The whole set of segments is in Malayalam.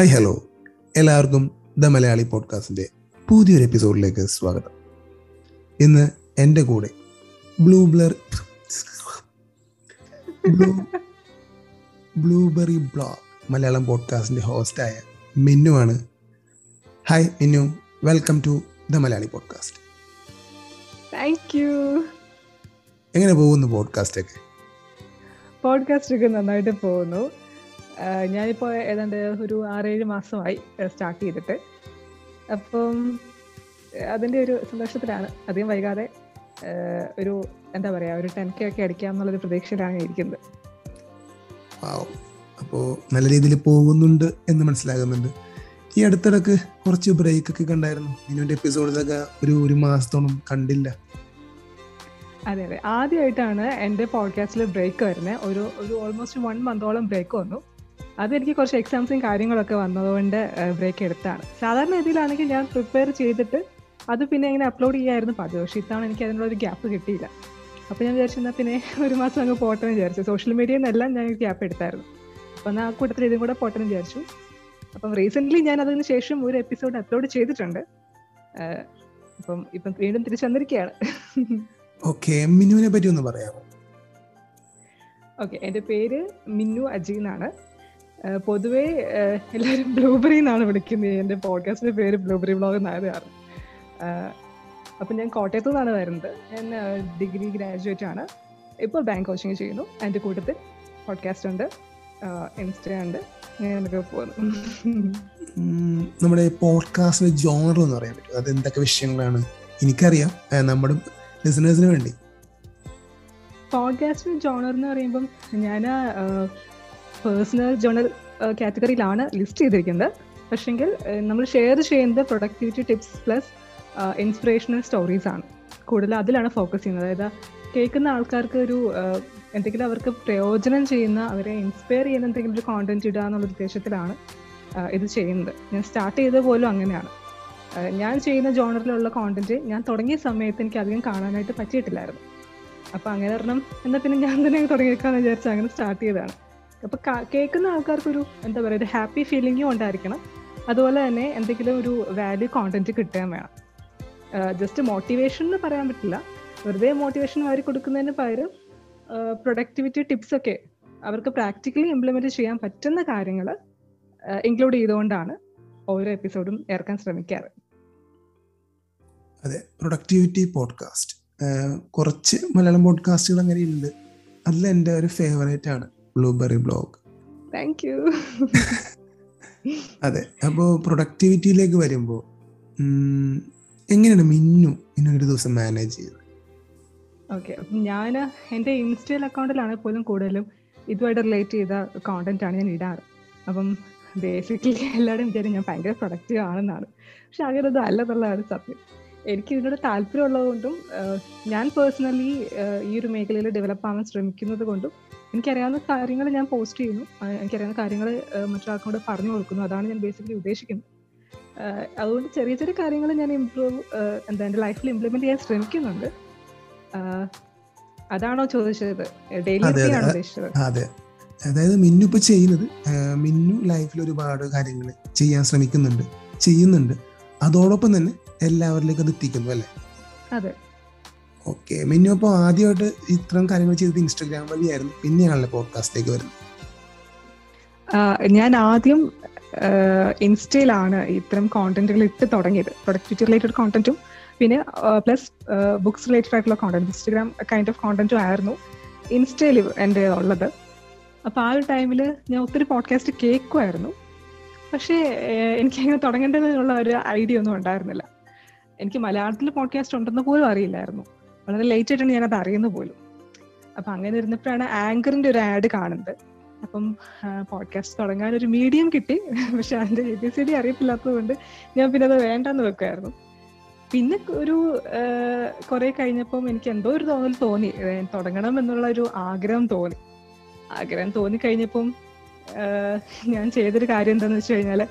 ഹായ് ഹലോ എല്ലാവർക്കും ദ മലയാളി പോഡ്കാസ്റ്റിന്റെ പുതിയൊരു എപ്പിസോഡിലേക്ക് സ്വാഗതം. ഇന്ന് എന്റെ കൂടെ blue blur blue blueberry blog Malayalam പോഡ്കാസ്റ്റിന്റെ ഹോസ്റ്റായ മിന്നു ആണ് hi Minnu. Welcome to the Malayali podcast. Thank you എങ്ങനെ പോകുന്നു പോഡ്കാസ്റ്റ് ഒക്കെ പോഡ്കാസ്റ്റ് ഒക്കെ നന്നായിട്ട് പോകുന്നു. ഞാനിപ്പോൾ ഏതാണ്ട് ഒരു ആറേഴ് മാസമായി സ്റ്റാർട്ട് ചെയ്തിട്ട്. അപ്പം അതിന്റെ ഒരു സന്തോഷത്തിലാണ്. അധികം വൈകാതെ ഒരു എന്താ പറയുക ഒരു ടെൻ കെ ഒക്കെ അടിക്കാം എന്നുള്ളൊരു പ്രതീക്ഷയിലാണ് ഇരിക്കുന്നത്. അപ്പോൾ നല്ല രീതിയിൽ പോകുന്നുണ്ട് എന്ന് മനസ്സിലാകുന്നുണ്ട്. ഈ അടുത്തിടക്ക് കുറച്ച് ബ്രേക്ക് ഒക്കെ കണ്ടായിരുന്നു. മിന്നുവിന്റെ എപ്പിസോഡിലൊക്കെ ഒരു ഒരു മാസത്തോളം കണ്ടില്ല. അതെ അതെ. ആദ്യമായിട്ടാണ് എന്റെ പോഡ്കാസ്റ്റിൽ ബ്രേക്ക് വരുന്നത്. ഒരു ഒരു ഓൾമോസ്റ്റ് വൺ മന്തോളം ബ്രേക്ക് വന്നു. അതെനിക്ക് കുറച്ച് എക്സാംസും കാര്യങ്ങളൊക്കെ വന്നതുകൊണ്ട് ബ്രേക്ക് എടുത്താണ്. സാധാരണ രീതിയിലാണെങ്കിൽ ഞാൻ പ്രിപ്പയർ ചെയ്തിട്ട് അത് പിന്നെ ഇങ്ങനെ അപ്ലോഡ് ചെയ്യായിരുന്നു പതിവ്. പക്ഷേ ഇത്തവണ എനിക്ക് അതിനുള്ള ഒരു ഗ്യാപ്പ് കിട്ടിയില്ല. അപ്പോൾ ഞാൻ വിചാരിച്ചു എന്നാൽ പിന്നെ ഒരു മാസം അങ്ങ് പോട്ടെന്ന് വിചാരിച്ചു. സോഷ്യൽ മീഡിയയിൽ നിന്നെല്ലാം ഞാൻ ഗ്യാപ്പ് എടുത്തായിരുന്നു. അപ്പോൾ എന്നാൽ ആ കൂട്ടത്തിൽ ഇതും കൂടെ പോട്ടെന്ന് വിചാരിച്ചു. അപ്പം റീസെന്റ്ലി ഞാൻ അതിന് ശേഷം ഒരു എപ്പിസോഡ് അപ്ലോഡ് ചെയ്തിട്ടുണ്ട്. അപ്പം ഇപ്പം വീണ്ടും തിരിച്ചു വന്നിരിക്കുകയാണ്. ഓക്കെ മിന്നുവിനെ പറ്റി ഒന്ന് പറയാമോ? ഓക്കെ എന്റെ പേര് മിന്നു അജി എന്നാണ്. പൊതുവേ എല്ലാവരും ബ്ലൂബെറി എന്നാണ് വിളിക്കുന്നത്. എന്റെ പോഡ്കാസ്റ്റിന്റെ പേര് ബ്ലൂബെറി ബ്ലോഗ് എന്നാണ് കാരണം അപ്പം ഞാൻ കോട്ടയത്തു നിന്നാണ് വരുന്നത്. ഞാൻ ഡിഗ്രി ഗ്രാജുവേറ്റ് ആണ്. ഇപ്പോൾ ബാങ്ക് കോച്ചിങ് ചെയ്യുന്നു. എന്റെ കൂട്ടത്തിൽ പോഡ്കാസ്റ്റ് ഉണ്ട്. ഇൻസ്റ്റ ഉണ്ട്. അങ്ങനെയൊക്കെ പോകുന്നു. ഉം, നമ്മുടെ പോഡ്കാസ്റ്റിന്റെ ജോണർ എന്ന് പറയാൻ പറ്റും. അത് എന്തൊക്കെ വിഷയങ്ങളാണ്? എനിക്കറിയാം. നമ്മുടെ ലിസണേഴ്സിന് വേണ്ടി. പോഡ്കാസ്റ്റിന്റെ ജോണർ എന്ന് പറയുമ്പം ഞാൻ പേഴ്സണൽ ജേണൽ കാറ്റഗറിയിലാണ് ലിസ്റ്റ് ചെയ്തിരിക്കുന്നത്. പക്ഷെങ്കിൽ നമ്മൾ ഷെയർ ചെയ്യുന്നത് productivity tips plus inspirational stories ആണ്. കൂടുതൽ അതിലാണ് ഫോക്കസ് ചെയ്യുന്നത്. അതായത് കേൾക്കുന്ന ആൾക്കാർക്ക് ഒരു എന്തെങ്കിലും അവർക്ക് പ്രയോജനം ചെയ്യുന്ന അവരെ ഇൻസ്പയർ ചെയ്യുന്ന എന്തെങ്കിലും ഒരു കോണ്ടന്റ് ഇടുക എന്നുള്ള ഉദ്ദേശത്തിലാണ് ഇത് ചെയ്യുന്നത്. ഞാൻ സ്റ്റാർട്ട് ചെയ്ത പോലും അങ്ങനെയാണ്. ഞാൻ ചെയ്യുന്ന ജോണറിലുള്ള കോണ്ടന്റ് ഞാൻ തുടങ്ങിയ സമയത്ത് എനിക്ക് അധികം കാണാനായിട്ട് പറ്റിയിട്ടില്ലായിരുന്നു. അപ്പോൾ അങ്ങനെ ഒരെണ്ണം എന്നാൽ പിന്നെ ഞാൻ തന്നെ തുടങ്ങിയേക്കാന്ന് വിചാരിച്ച് അങ്ങനെ സ്റ്റാർട്ട് ചെയ്തതാണ്. അപ്പൊ കേൾക്കുന്ന ആൾക്കാർക്കൊരു എന്താ പറയുക ഒരു ഹാപ്പി ഫീലിംഗും ഉണ്ടായിരിക്കണം. അതുപോലെ തന്നെ എന്തെങ്കിലും ഒരു വാല്യൂ കോണ്ടന്റ് കിട്ടാൻ വേണം. ജസ്റ്റ് മോട്ടിവേഷൻ എന്ന് പറയാൻ പറ്റില്ല. വെറുതെ മോട്ടിവേഷൻ വാരി കൊടുക്കുന്നതിന് പകരം പ്രൊഡക്ടിവിറ്റി ടിപ്സ് ഒക്കെ അവർക്ക് പ്രാക്ടിക്കലി ഇംപ്ലിമെന്റ് ചെയ്യാൻ പറ്റുന്ന കാര്യങ്ങൾ ഇൻക്ലൂഡ് ചെയ്തുകൊണ്ടാണ് ഓരോ എപ്പിസോഡും ഇറക്കാൻ ശ്രമിക്കാറ്. അതെ പ്രൊഡക്ടിവിറ്റി പോഡ്കാസ്റ്റ് കുറച്ച് മലയാളം പോഡ്കാസ്റ്റുകൾ അങ്ങനെ ഉണ്ട് അതിൽ എന്റെ ഒരു ഫേവറേറ്റ് ആണ്. ബ്ലൂബെറി ബ്ലോഗ് താങ്ക് യു അതെ അപ്പോൾ പ്രൊഡക്ടിവിറ്റിയിലേക്ക് വരുമ്പോൾ എങ്ങനെയാണ് മിന്നു മിന്നു ഒരു ദിവസം മാനേജ് ചെയ്തത്? ഓക്കെ ഞാൻ എന്റെ ഇൻസ്റ്റയിൽ അക്കൗണ്ടിലാണ് പോലും കൂടുതലും ഇതുമായിട്ട് റിലേറ്റ് ചെയ്ത കോണ്ടന്റ് ആണ് ഞാൻ ഇടാറ്. അപ്പം ബേസിക്കലി എല്ലാവരും വിചാരിക്കും ഞാൻ ഭയങ്കര പ്രൊഡക്റ്റീവ് ആണെന്നാണ്. പക്ഷെ അങ്ങനെ ഒന്നും അല്ലെന്നുള്ളതാണ് സത്യം. എനിക്ക് ഇതിനോട് താല്പര്യമുള്ളതുകൊണ്ടും ആഹ്, ഞാൻ പേഴ്സണലി ഈ ഒരു മേഖലയിൽ ഡെവലപ്പ് ആവാൻ ശ്രമിക്കുന്നത് കൊണ്ടും എനിക്കറിയാവുന്ന കാര്യങ്ങൾ ഞാൻ പോസ്റ്റ് ചെയ്യുന്നു. എനിക്കറിയാവുന്ന കാര്യങ്ങൾ മറ്റൊരാൾക്കോട് പറഞ്ഞു കൊടുക്കുന്നു. അതാണ് ഞാൻ ബേസിക്കലി ഉദ്ദേശിക്കുന്നത്. അതുകൊണ്ട് ചെറിയ ചെറിയ കാര്യങ്ങൾ ഞാൻ ഇംപ്രൂവ് എന്താ എന്റെ ലൈഫിൽ ഇംപ്ലിമെന്റ് ചെയ്യാൻ ശ്രമിക്കുന്നുണ്ട്. അതാണോ ചോദിച്ചത്? ഡെയിലി ആണോ. ഉദ്ദേശിച്ചത്? അതെ. അതായത് മിന്നു ഇപ്പോൾ ചെയ്യുന്നത് മിന്നു ലൈഫിൽ ഒരുപാട് കാര്യങ്ങൾ ചെയ്യാൻ ശ്രമിക്കുന്നുണ്ട് ചെയ്യുന്നുണ്ട്. അതോടൊപ്പം തന്നെ എല്ലാവരിലേക്കും അത് എത്തിക്കുന്നു അല്ലേ? അതെ. ഓക്കെ മിന്നു അപ്പോൾ ആദ്യമായിട്ട് ഇത്രയും കാര്യങ്ങൾ ചെയ്തത് ഇൻസ്റ്റാഗ്രാം വഴിയായിരുന്നു. പിന്നെയാണല്ലോ പോഡ്കാസ്റ്റിലേക്ക് വരുന്നത്. ഞാൻ ആദ്യം ഇൻസ്റ്റയിലാണ് ഇത്തരം കോണ്ടന്റുകൾ ഇട്ട് തുടങ്ങിയത്. പ്രൊഡക്ടിവിറ്റി റിലേറ്റഡ് കോണ്ടന്റും പിന്നെ പ്ലസ് ബുക്സ് റിലേറ്റഡ് ആയിട്ടുള്ള കോണ്ടന്റ് ഇൻസ്റ്റഗ്രാം കൈൻഡ് ഓഫ് കോണ്ടന്റും ആയിരുന്നു ഇൻസ്റ്റയിൽ എന്റെ ഉള്ളത്. അപ്പോൾ ആ ഒരു ടൈമിൽ ഞാൻ ഒത്തിരി പോഡ്കാസ്റ്റ് കേൾക്കുമായിരുന്നു പക്ഷേ എനിക്ക് അങ്ങനെ തുടങ്ങേണ്ടതെന്നുള്ള ഒരു ഐഡിയ ഒന്നും ഉണ്ടായിരുന്നില്ല. എനിക്ക് മലയാളത്തിൽ പോഡ്കാസ്റ്റ് ഉണ്ടെന്ന് പോലും അറിയില്ലായിരുന്നു. വളരെ ലേറ്റ് ആയിട്ടാണ് ഞാനത് അറിയുന്നത് പോലും. അപ്പം അങ്ങനെ ഇരുന്നപ്പോഴാണ് ആങ്കറിന്റെ ഒരു ആഡ് കാണുന്നത്. അപ്പം പോഡ്കാസ്റ്റ് തുടങ്ങാൻ ഒരു മീഡിയം കിട്ടി. പക്ഷെ അതിന്റെ എ ബി സി ഡി അറിയത്തില്ലാത്തത് കൊണ്ട് ഞാൻ പിന്നെ അത് വേണ്ടെന്ന് വെക്കുമായിരുന്നു പിന്നെ ഒരു കുറെ കഴിഞ്ഞപ്പം എനിക്ക് എന്തോ ഒരു തോന്നൽ തോന്നി. തുടങ്ങണം എന്നുള്ള ഒരു ആഗ്രഹം തോന്നി. ആഗ്രഹം തോന്നി കഴിഞ്ഞപ്പം ഞാൻ ചെയ്തൊരു കാര്യം എന്താണെന്ന് വെച്ച് കഴിഞ്ഞാൽ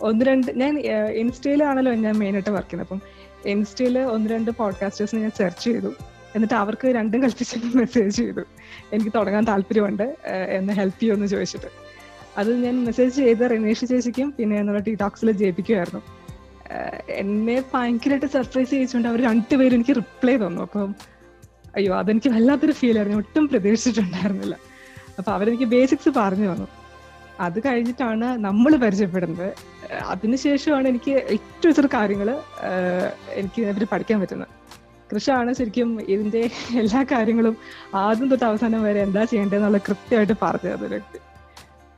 ഒന്ന് രണ്ട് ഞാൻ ഇൻസ്റ്റയിലാണല്ലോ ഞാൻ മെയിനായിട്ട് വർക്ക് ചെയ്യുന്നത്. അപ്പം ഇൻസ്റ്റയിൽ ഒന്ന് രണ്ട് പോഡ്കാസ്റ്റേഴ്സിനെ ഞാൻ സെർച്ച് ചെയ്തു. എന്നിട്ട് അവർക്ക് രണ്ടും കൽപ്പിച്ച് മെസ്സേജ് ചെയ്തു. എനിക്ക് തുടങ്ങാൻ താല്പര്യമുണ്ട് എന്ന് ഹെൽപ്പ് ചെയ്യുമെന്ന് ചോദിച്ചിട്ട്. അത് ഞാൻ മെസ്സേജ് ചെയ്ത് റിനേഷ് ചേച്ചിക്കും പിന്നെ എന്നുള്ള ടീടോക്സിൽ ജയിപ്പിക്കുമായിരുന്നു എന്നെ ഭയങ്കരമായിട്ട് സർപ്രൈസ് ചെയ്യിച്ചുകൊണ്ട് അവർ രണ്ടുപേരും എനിക്ക് റിപ്ലൈ തന്നു. അപ്പം അയ്യോ അതെനിക്ക് വല്ലാത്തൊരു ഫീൽ ആയിരുന്നു. ഒട്ടും പ്രതീക്ഷിച്ചിട്ടുണ്ടായിരുന്നില്ല. അപ്പൊ അവരെനിക്ക് ബേസിക്സ് പറഞ്ഞു തന്നു. അത് കഴിഞ്ഞിട്ടാണ് നമ്മൾ പരിചയപ്പെടുന്നത്. അതിനുശേഷമാണ് എനിക്ക് ഏറ്റവും ചെറിയ കാര്യങ്ങൾ എനിക്ക് ഇതിനെപ്പറ്റി പഠിക്കാൻ പറ്റുന്നത്. കൃഷാണ് ശരിക്കും ഇതിന്റെ എല്ലാ കാര്യങ്ങളും ആദ്യം തൊട്ട് അവസാനം വരെ എന്താ ചെയ്യേണ്ടതെന്നുള്ള കൃത്യമായിട്ട് പറഞ്ഞു തന്നൊരു വ്യക്തി.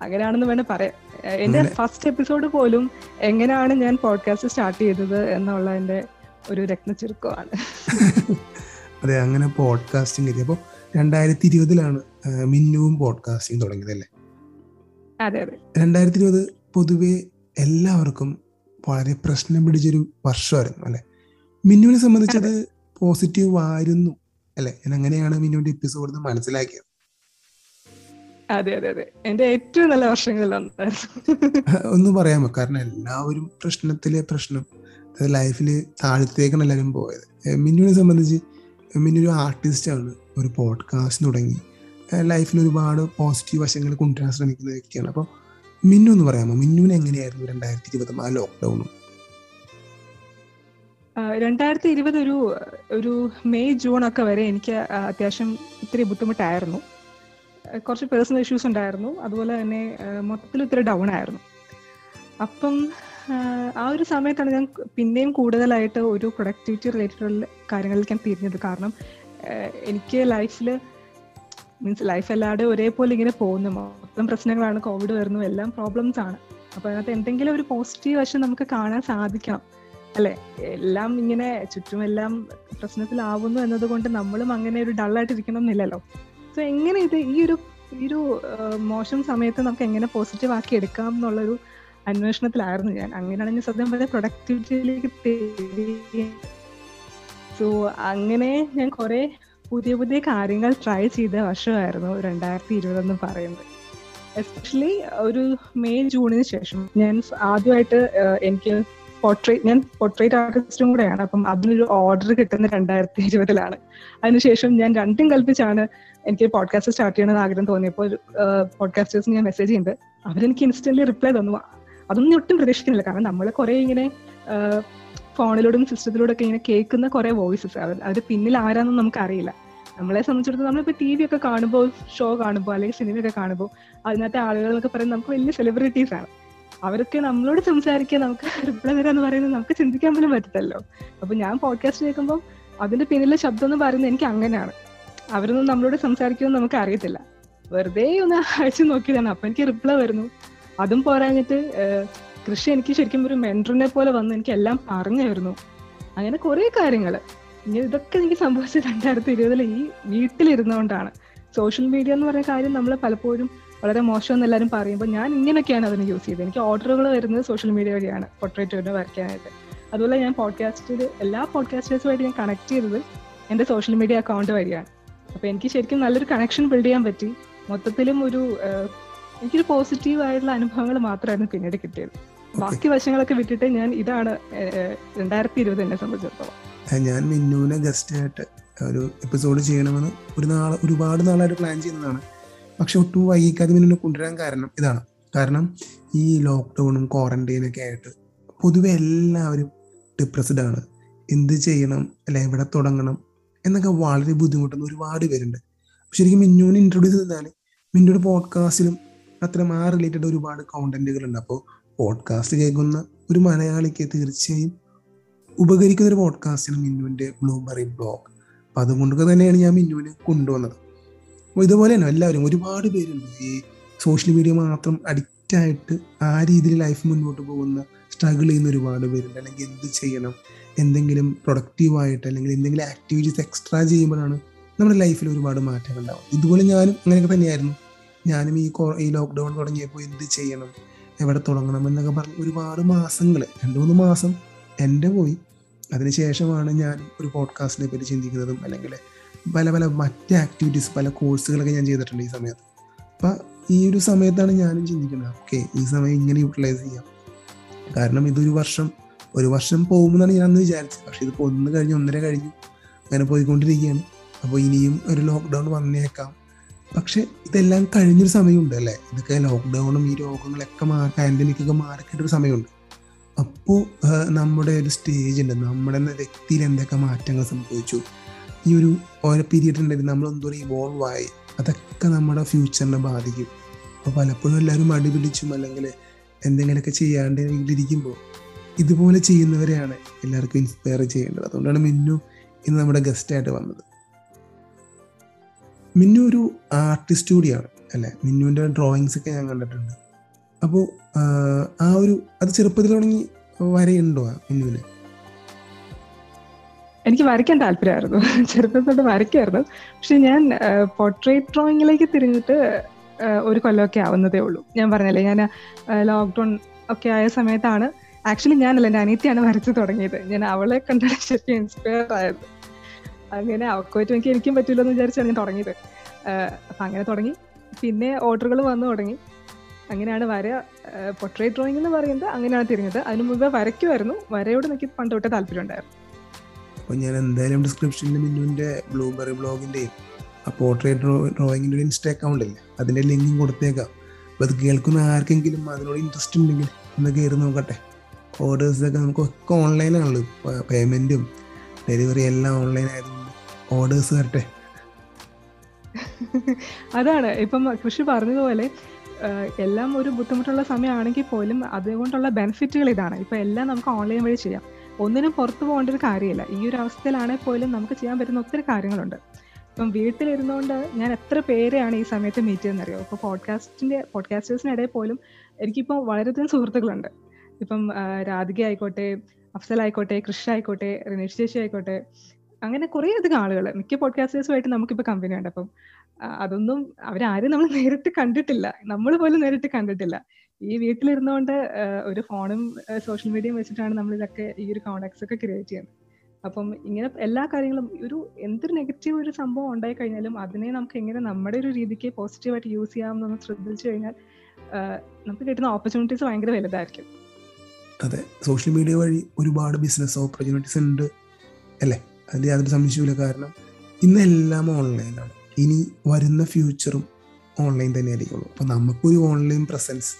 അങ്ങനെയാണെന്ന് വേണേൽ പറയാം. എന്റെ എന്റെ ഫസ്റ്റ് എപ്പിസോഡ് പോലും എങ്ങനെയാണ് ഞാൻ പോഡ്കാസ്റ്റ് സ്റ്റാർട്ട് ചെയ്തത് എന്നുള്ളതിന്റെ ഒരു രത്നചുരുക്കമാണ് അതെ അങ്ങനെ പോഡ്കാസ്റ്റിംഗ് എത്തി. അപ്പോൾ രണ്ടായിരത്തി ഇരുപതിലാണ് മിന്നുവും പോഡ്കാസ്റ്റിംഗ് തുടങ്ങിയത് അല്ലേ? അതെ അതെ. രണ്ടായിരത്തി ഇരുപത് പൊതുവെ എല്ലാവർക്കും വളരെ പ്രശ്നം പിടിച്ചൊരു വർഷമായിരുന്നു അല്ലെ? മിന്നുവിനെ സംബന്ധിച്ചത് പോസിറ്റീവ് ആയിരുന്നു അല്ലെ? ഞാൻ അങ്ങനെയാണ് മിന്നുവിന്റെ എപ്പിസോഡ് മനസ്സിലാക്കിയത്. അതെ അതെ അതെ. എന്റെ ഏറ്റവും നല്ല വർഷങ്ങളിൽ ഒന്നും പറയാമോ? കാരണം എല്ലാവരും പ്രശ്നത്തിലെ പ്രശ്നം ലൈഫിൽ താഴത്തേക്കാണ് എല്ലാവരും പോയത്. മിന്നുവിനെ സംബന്ധിച്ച് മിന്നു ഒരു ആർട്ടിസ്റ്റ് ആണ് ഒരു പോഡ്കാസ്റ്റ് തുടങ്ങി. ലൈഫിൽ ഒരുപാട് പോസിറ്റീവ് വശങ്ങൾ കൊണ്ടുവരാൻ ശ്രമിക്കുന്ന വ്യക്തിയാണ്. അപ്പോൾ മിന്നു എന്ന് പറയാമോ? മിന്നുവിന് എങ്ങനെയായിരുന്നു രണ്ടായിരത്തി ഇരുപത് ആ ലോക്ക്ഡൌണും രണ്ടായിരത്തി ഇരുപത് ഒരു ഒരു മെയ് ജൂൺ ഒക്കെ വരെ എനിക്ക് അത്യാവശ്യം ഇത്തിരി ബുദ്ധിമുട്ടായിരുന്നു. കുറച്ച് പേഴ്സണൽ ഇഷ്യൂസ് ഉണ്ടായിരുന്നു. അതുപോലെ തന്നെ മൊത്തത്തിൽ ഇത്തിരി ഡൗൺ ആയിരുന്നു. അപ്പം ആ ഒരു സമയത്താണ് ഞാൻ പിന്നെയും കൂടുതലായിട്ട് ഒരു പ്രൊഡക്ടിവിറ്റി റിലേറ്റഡ് കാര്യങ്ങളിലേക്ക് ഞാൻ തിരിഞ്ഞത്. കാരണം എനിക്ക് ലൈഫിൽ മീൻസ് ലൈഫ് എല്ലാവരുടെയും ഒരേപോലെ ഇങ്ങനെ പോകുന്നു. മൊത്തം പ്രശ്നങ്ങളാണ് കോവിഡ് വരുന്നു എല്ലാം പ്രോബ്ലംസ് ആണ്. അപ്പൊ അതിനകത്ത് എന്തെങ്കിലും ഒരു പോസിറ്റീവ് വശം നമുക്ക് കാണാൻ സാധിക്കണം അല്ലെ? എല്ലാം ഇങ്ങനെ ചുറ്റുമെല്ലാം പ്രശ്നത്തിലാവുന്നു എന്നതുകൊണ്ട് നമ്മളും അങ്ങനെ ഒരു ഡള്ളായിട്ട് ഇരിക്കണം എന്നില്ലല്ലോ സോ എങ്ങനെ ഇത് ഈ ഒരു ഈ ഒരു മോശം സമയത്ത് നമുക്ക് എങ്ങനെ പോസിറ്റീവ് ആക്കി എടുക്കാം എന്നുള്ളൊരു അന്വേഷണത്തിലായിരുന്നു ഞാൻ. അങ്ങനെയാണ് ഞാൻ സത്യം പറഞ്ഞ പ്രൊഡക്ടിവിറ്റിയിലേക്ക് സോ അങ്ങനെ ഞാൻ കുറെ പുതിയ പുതിയ കാര്യങ്ങൾ ട്രൈ ചെയ്ത വർഷമായിരുന്നു രണ്ടായിരത്തി ഇരുപത് എന്ന് പറയുന്നത്. എസ്പെഷ്യലി ഒരു മെയ് ജൂണിന് ശേഷം ഞാൻ ആദ്യമായിട്ട് എനിക്ക് പോർട്രേറ്റ് ഞാൻ പോർട്രേറ്റ് ആർട്ടിസ്റ്റും കൂടെയാണ്. അപ്പം അതിനൊരു ഓർഡർ കിട്ടുന്ന രണ്ടായിരത്തി ഇരുപതിലാണ് അതിനുശേഷം ഞാൻ രണ്ടും കൽപ്പിച്ചാണ് എനിക്ക് പോഡ്കാസ്റ്റ് സ്റ്റാർട്ട് ചെയ്യണമെന്ന് ആഗ്രഹം തോന്നിയപ്പോൾ പോഡ്കാസ്റ്റേഴ്സിന് ഞാൻ മെസ്സേജ് ചെയ്യുന്നത് അവരെനിക്ക് ഇൻസ്റ്റന്റ് റിപ്ലൈ തന്നു. അതൊന്നും ഒട്ടും പ്രതീക്ഷിക്കുന്നില്ല. കാരണം നമ്മൾ കുറെ ഇങ്ങനെ ഫോണിലൂടെയും സിസ്റ്റത്തിലൂടെ ഒക്കെ ഇങ്ങനെ കേൾക്കുന്ന കുറെ വോയിസസ്. അത് പിന്നിൽ ആരാന്നും നമുക്ക് അറിയില്ല നമ്മളെ സംബന്ധിച്ചിടത്തോളം നമ്മളിപ്പോൾ ടി വി ഒക്കെ കാണുമ്പോൾ ഷോ കാണുമ്പോൾ അല്ലെങ്കിൽ സിനിമയൊക്കെ കാണുമ്പോൾ അതിനകത്തെ ആളുകൾ എന്നൊക്കെ പറയുന്നത് നമുക്ക് വലിയ സെലിബ്രിറ്റീസ് ആണ്. അവരൊക്കെ നമ്മളോട് സംസാരിക്കുക നമുക്ക് റിപ്ലൈ തരാന്ന് പറയുന്നത് നമുക്ക് ചിന്തിക്കാൻ പോലും പറ്റത്തല്ലോ അപ്പൊ ഞാൻ പോഡ്കാസ്റ്റ് കേൾക്കുമ്പോൾ അതിന്റെ പിന്നിലെ ശബ്ദം എന്ന് പറയുന്നത് എനിക്ക് അങ്ങനെയാണ്. അവരൊന്നും നമ്മളോട് സംസാരിക്കുമെന്ന് നമുക്ക് അറിയത്തില്ല. വെറുതെ ഒന്ന് അയച്ചു നോക്കിയതാണ്. അപ്പൊ എനിക്ക് റിപ്ലൈ വരുന്നു. അതും പോരാഞ്ഞിട്ട് കൃഷി എനിക്ക് ശരിക്കും ഒരു മെന്ററിനെ പോലെ വന്ന് എനിക്ക് എല്ലാം പറഞ്ഞു തരുന്നു അങ്ങനെ കുറെ കാര്യങ്ങൾ ഇങ്ങനെ ഇതൊക്കെ എനിക്ക് സംഭവിച്ചത് രണ്ടായിരത്തി ഇരുപതിൽ ഈ വീട്ടിലിരുന്നുകൊണ്ടാണ് സോഷ്യൽ മീഡിയ എന്ന് പറയുന്ന കാര്യം നമ്മൾ പലപ്പോഴും വളരെ മോശമെന്ന് എല്ലാവരും പറയുമ്പോൾ ഞാൻ ഇങ്ങനെയൊക്കെയാണ് അതിന് യൂസ് ചെയ്തത്. എനിക്ക് ഓർഡറുകൾ വരുന്നത് സോഷ്യൽ മീഡിയ വഴിയാണ് പോർട്രേറ്റ് വരയ്ക്കാനായിട്ട് അതുപോലെ ഞാൻ പോഡ്കാസ്റ്റിൽ എല്ലാ പോഡ്കാസ്റ്റേഴ്സുമായിട്ട് ഞാൻ കണക്ട് ചെയ്തത് എന്റെ സോഷ്യൽ മീഡിയ അക്കൗണ്ട് വഴിയാണ്. അപ്പോൾ എനിക്ക് ശരിക്കും നല്ലൊരു കണക്ഷൻ ബിൽഡ് ചെയ്യാൻ പറ്റി. മൊത്തത്തിലും ഒരു എനിക്കൊരു പോസിറ്റീവ് ആയിട്ടുള്ള അനുഭവങ്ങൾ മാത്രമായിരുന്നു പിന്നീട് കിട്ടിയത്. ബാക്കി വശങ്ങളൊക്കെ വിട്ടിട്ട് ഞാൻ ഇതാണ് രണ്ടായിരത്തി ഇരുപത് എന്നെ സംബന്ധിച്ചിടത്തോളം. ഞാൻ മിന്നുവിനെ ഗസ്റ്റ് ആയിട്ട് ഒരു എപ്പിസോഡ് ചെയ്യണമെന്ന് ഒരു നാൾ ഒരുപാട് നാളായിട്ട് പ്ലാൻ ചെയ്യുന്നതാണ്. പക്ഷെ ഒട്ടും വൈകിക്കാതെ മിന്നുവിനെ കൊണ്ടുവരാൻ കാരണം ഇതാണ്. കാരണം ഈ ലോക്ക്ഡൗണും ക്വാറന്റൈനൊക്കെ ആയിട്ട് പൊതുവെ എല്ലാവരും ഡിപ്രസ്ഡ് ആണ്. എന്ത് ചെയ്യണം അല്ലെ എവിടെ തുടങ്ങണം എന്നൊക്കെ വളരെ ബുദ്ധിമുട്ടുന്ന ഒരുപാട് പേരുണ്ട്. ശരിക്കും മിന്നുവിനെ ഇൻട്രൊഡ്യൂസ് ചെയ്താൽ മിന്നുയുടെ പോഡ്കാസ്റ്റിലും അത്തരം ആ റിലേറ്റഡ് ഒരുപാട് കോണ്ടന്റുകൾ ഉണ്ട്. അപ്പോൾ പോഡ്കാസ്റ്റ് കേൾക്കുന്ന ഒരു മലയാളിക്ക് തീർച്ചയായും ഉപകരിക്കുന്ന ഒരു പോഡ്കാസ്റ്റാണ് മിന്നുവിന്റെ ബ്ലൂബെറി ബ്ലോഗ് അപ്പം അതുകൊണ്ടൊക്കെ തന്നെയാണ് ഞാൻ മിന്നുവിനെ കൊണ്ടുവന്നത്. അപ്പോൾ ഇതുപോലെ തന്നെ എല്ലാവരും ഒരുപാട് പേരുണ്ട്. ഈ സോഷ്യൽ മീഡിയ മാത്രം അഡിക്റ്റ് ആയിട്ട് ആ രീതിയിൽ ലൈഫ് മുന്നോട്ട് പോകുന്ന സ്ട്രഗിൾ ചെയ്യുന്ന ഒരുപാട് പേരുണ്ട്. അല്ലെങ്കിൽ എന്ത് ചെയ്യണം? എന്തെങ്കിലും പ്രൊഡക്റ്റീവായിട്ട് അല്ലെങ്കിൽ എന്തെങ്കിലും ആക്ടിവിറ്റീസ് എക്സ്ട്രാ ചെയ്യുമ്പോഴാണ് നമ്മുടെ ലൈഫിൽ ഒരുപാട് മാറ്റങ്ങൾ ഉണ്ടാവും ഇതുപോലെ ഞാനും അങ്ങനെയൊക്കെ തന്നെയായിരുന്നു. ഞാനും ഈ ഈ ലോക്ക്ഡൗൺ തുടങ്ങിയപ്പോൾ എന്ത് ചെയ്യണം? എവിടെ തുടങ്ങണം എന്നൊക്കെ പറഞ്ഞ് ഒരുപാട് മാസങ്ങൾ രണ്ട് മൂന്ന് മാസം എന്റെ പോയി. അതിനുശേഷമാണ് ഞാൻ ഒരു പോഡ്കാസ്റ്റിനെ പറ്റി ചിന്തിക്കുന്നതും അല്ലെങ്കിൽ പല പല മറ്റ് ആക്ടിവിറ്റീസ് പല കോഴ്സുകളൊക്കെ ഞാൻ ചെയ്തിട്ടുണ്ട് ഈ സമയത്ത്. അപ്പം ഈ ഒരു സമയത്താണ് ഞാനും ചിന്തിക്കുന്നത് ഓക്കെ ഈ സമയം ഇങ്ങനെ യൂട്ടിലൈസ് ചെയ്യാം. കാരണം ഇതൊരു വർഷം ഒരു വർഷം പോകുമെന്നാണ് ഞാൻ അന്ന് വിചാരിച്ചത്. പക്ഷേ ഇതിപ്പോൾ ഒന്ന് കഴിഞ്ഞ് ഒന്നര കഴിഞ്ഞു അങ്ങനെ പോയിക്കൊണ്ടിരിക്കുകയാണ്. അപ്പോൾ ഇനിയും ഒരു ലോക്ക്ഡൗൺ വന്നേക്കാം. പക്ഷെ ഇതെല്ലാം കഴിഞ്ഞൊരു സമയമുണ്ട് അല്ലേ? ഇതൊക്കെ ലോക്ക്ഡൗണും ഈ രോഗങ്ങളൊക്കെ പാൻഡമിക് ഒക്കെ മാറിക്കിട്ടൊരു സമയമുണ്ട്. അപ്പോൾ നമ്മുടെ ഒരു സ്റ്റേജ് ഉണ്ട്. നമ്മുടെ വ്യക്തിയിൽ എന്തൊക്കെ മാറ്റങ്ങൾ സംഭവിച്ചു? ഈ ഒരു ഓരോ പീരീഡ് ഉണ്ടെങ്കിൽ നമ്മൾ എന്തോരം ഇവോൾവ് ആയി? അതൊക്കെ നമ്മുടെ ഫ്യൂച്ചറിനെ ബാധിക്കും. അപ്പോൾ പലപ്പോഴും എല്ലാവരും മടി പിടിച്ചും അല്ലെങ്കിൽ എന്തെങ്കിലുമൊക്കെ ചെയ്യാണ്ട് ഇരിക്കുമ്പോൾ ഇതുപോലെ ചെയ്യുന്നവരെയാണ് എല്ലാവർക്കും ഇൻസ്പയർ ചെയ്യേണ്ടത്. അതുകൊണ്ടാണ് മിന്നു ഇന്ന് നമ്മുടെ ഗസ്റ്റായിട്ട് വന്നത്. മിന്നു ഒരു ആർട്ടിസ്റ്റ് കൂടിയാണ് അല്ലേ? മിന്നുവിന്റെ ഡ്രോയിങ്സ് ഒക്കെ ഞാൻ കണ്ടിട്ടുണ്ട്. അപ്പോൾ ആ ഒരു അത് ചെറുപ്പത്തിൽ തുടങ്ങി വരയുണ്ടോ മിന്നുവിന്? എനിക്ക് വരയ്ക്കാൻ താല്പര്യമായിരുന്നു. ചെറുപ്പം തൊട്ട് വരയ്ക്കായിരുന്നു പക്ഷെ ഞാൻ പോർട്രേറ്റ് ഡ്രോയിങ്ങിലേക്ക് തിരിഞ്ഞിട്ട് ഒരു കൊല്ലമൊക്കെ ആവുന്നതേ ഉള്ളൂ. ഞാൻ പറഞ്ഞല്ലേ ഞാൻ ലോക്ക്ഡൗൺ ഒക്കെ ആയ സമയത്താണ്. ആക്ച്വലി ഞാനല്ല എന്റെ അനിയത്തിയാണ് വരച്ചു തുടങ്ങിയത്. ഞാൻ അവളെ കണ്ടാണ് ശരിക്കും ഇൻസ്പയർ ആയത്. അങ്ങനെ അവൾക്ക് എനിക്ക് എനിക്കും പറ്റില്ലെന്ന് വിചാരിച്ചാണ് ഞാൻ തുടങ്ങിയത്. അപ്പം അങ്ങനെ തുടങ്ങി. പിന്നെ ഓർഡറുകൾ വന്നു തുടങ്ങി. അങ്ങനെയാണ് വര പൊട്രേ ഡ്രോയിങ് എന്ന് പറയുന്നത് അങ്ങനെയാണ് തിരിഞ്ഞത്. അതിന് മുമ്പ് വരയ്ക്കുമായിരുന്നു. വരയോട് എനിക്ക് പണ്ട് തൊട്ടേ താല്പര്യം ഉണ്ടായിരുന്നു. അപ്പോൾ ഞാൻ എന്തായാലും ഡിസ്ക്രിപ്ഷനിൽ മിന്നുവിന്റെ ബ്ലൂബെറി ബ്ലോഗിന്റെയും ആ പോർട്രേറ്റ് ഡ്രോ ഡ്രോയിങ്ങിന്റെ ഒരു ഇൻസ്റ്റ അക്കൗണ്ട് ഇല്ലേ? അതിന്റെ ലിങ്കും കൊടുത്തേക്കാം. അപ്പോൾ അത് കേൾക്കുന്ന ആർക്കെങ്കിലും അതിനോട് ഇൻട്രസ്റ്റ് ഉണ്ടെങ്കിൽ ഒന്ന് കയറി നോക്കട്ടെ. ഓർഡേഴ്സൊക്കെ നമുക്ക് ഒക്കെ ഓൺലൈനാണല്ലോ പേയ്മെന്റും ഡെലിവറി എല്ലാം ഓൺലൈൻ ആയതുകൊണ്ട് ഓർഡേഴ്സ് തരട്ടെ. അതാണ്. ഇപ്പം കൃഷി പറഞ്ഞതുപോലെ എല്ലാം ഒരു ബുദ്ധിമുട്ടുള്ള സമയമാണെങ്കിൽ പോലും അതുകൊണ്ടുള്ള ബെനിഫിറ്റുകൾ ഇതാണ്. ഇപ്പം എല്ലാം നമുക്ക് ഓൺലൈൻ വഴി ചെയ്യാം. ഒന്നിനും പുറത്തു പോകേണ്ട ഒരു കാര്യമില്ല. ഈ ഒരു അവസ്ഥയിലാണെങ്കിൽ പോലും നമുക്ക് ചെയ്യാൻ പറ്റുന്ന ഒത്തിരി കാര്യങ്ങളുണ്ട്. ഇപ്പം വീട്ടിലിരുന്നുകൊണ്ട് ഞാൻ എത്ര പേരെയാണ് ഈ സമയത്ത് മീറ്റ് ചെയ്യുന്നറിയോ ഇപ്പോൾ പോഡ്കാസ്റ്റിന്റെ പോഡ്കാസ്റ്റേഴ്സിനിടയിൽ പോലും എനിക്കിപ്പോൾ വളരെയധികം സുഹൃത്തുക്കളുണ്ട്. ഇപ്പം രാധിക ആയിക്കോട്ടെ അഫ്സൽ ആയിക്കോട്ടെ കൃഷ ആയിക്കോട്ടെ റിനേഷ് ചേച്ചി ആയിക്കോട്ടെ അങ്ങനെ കുറേ അധികം ആളുകൾ മിക്ക പോഡ്കാസ്റ്റേഴ്സുമായിട്ട് നമുക്കിപ്പോൾ കമ്പനി ഉണ്ട്. അപ്പം അതൊന്നും അവരാരും നമ്മൾ നേരിട്ട് കണ്ടിട്ടില്ല. നമ്മൾ പോലും നേരിട്ട് കണ്ടിട്ടില്ല. ഈ വീട്ടിലിരുന്നുകൊണ്ട് ഒരു ഫോണും സോഷ്യൽ മീഡിയയും വെച്ചിട്ടാണ് നമ്മൾ ഇതൊക്കെ ഈ ഒരു കോണ്ടാക്ട്സ് ഒക്കെ ക്രിയേറ്റ് ചെയ്യുന്നത്. അപ്പം ഇങ്ങനെ എല്ലാ കാര്യങ്ങളും ഒരു എന്തൊരു നെഗറ്റീവ് ഒരു സംഭവം ഉണ്ടായി കഴിഞ്ഞാലും അതിനെ നമുക്ക് എങ്ങനെ നമ്മുടെ ഒരു രീതിക്ക് പോസിറ്റീവായിട്ട് യൂസ് ചെയ്യാമെന്നൊന്ന് ശ്രദ്ധിച്ചു കഴിഞ്ഞാൽ നമുക്ക് കിട്ടുന്ന ഓപ്പർച്യൂണിറ്റീസ് ഭയങ്കര വലുതായിരിക്കും. അതെ. സോഷ്യൽ മീഡിയ വഴി ഒരുപാട് ബിസിനസ് ഓപ്പർച്യൂണിറ്റീസ് ഉണ്ട്. അല്ലേ? അതിൽ യാതൊരു സംശയമില്ല കാരണം ഇന്നെല്ലാം ഓൺലൈനാണ് ഇനി വരുന്ന ഫ്യൂച്ചറും ഓൺലൈൻ തന്നെ ആയിരിക്കുള്ളൂ അപ്പോൾ നമുക്കൊരു ഓൺലൈൻ പ്രസൻസ്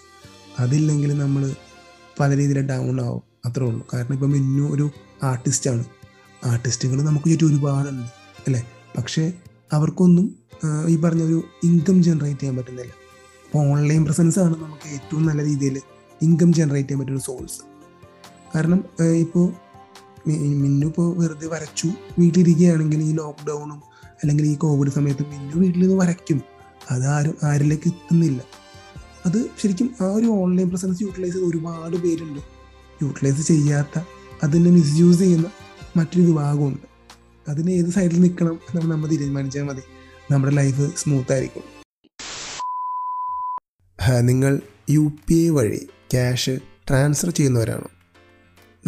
അതില്ലെങ്കിൽ നമ്മൾ പല രീതിയിൽ ഡൗൺ ആവും. അത്രേ ഉള്ളൂ. കാരണം ഇപ്പം മിന്നു ഒരു ആർട്ടിസ്റ്റാണ് ആർട്ടിസ്റ്റുകൾ നമുക്ക് ചുറ്റും ഒരുപാടുണ്ട് അല്ലേ? പക്ഷേ അവർക്കൊന്നും ഈ പറഞ്ഞ ഒരു ഇൻകം ജനറേറ്റ് ചെയ്യാൻ പറ്റുന്നില്ല. അപ്പോൾ ഓൺലൈൻ പ്രസൻസ് ആണ് നമുക്ക് ഏറ്റവും നല്ല രീതിയിൽ ഇൻകം ജനറേറ്റ് ചെയ്യാൻ പറ്റുന്ന സോഴ്സ് കാരണം ഇപ്പോൾ മിന്നു ഇപ്പോൾ വെറുതെ വരച്ചു വീട്ടിലിരിക്കുകയാണെങ്കിൽ ഈ ലോക്ക്ഡൗണും അല്ലെങ്കിൽ ഈ കോവിഡ് സമയത്ത് മിന്നു വീട്ടിൽ നിന്ന് വരയ്ക്കും. അത് ആരും ആരിലേക്ക് എത്തുന്നില്ല. അത് ശരിക്കും ആ ഒരു ഓൺലൈൻ പ്രസൻസ് യൂട്ടിലൈസ് ചെയ്ത് ഒരുപാട് പേരുണ്ട്. യൂട്ടിലൈസ് ചെയ്യാത്ത അതിനെ മിസ്യൂസ് ചെയ്യുന്ന മറ്റൊരു വിഭാഗമുണ്ട്. അതിന് ഏത് സൈഡിൽ നിൽക്കണം എന്നാണ് നമ്മൾ തീരുമാനിച്ചാൽ മതി. നമ്മുടെ ലൈഫ് സ്മൂത്ത് ആയിരിക്കും. നിങ്ങൾ യു പി ഐ വഴി ക്യാഷ് ട്രാൻസ്ഫർ ചെയ്യുന്നവരാണോ?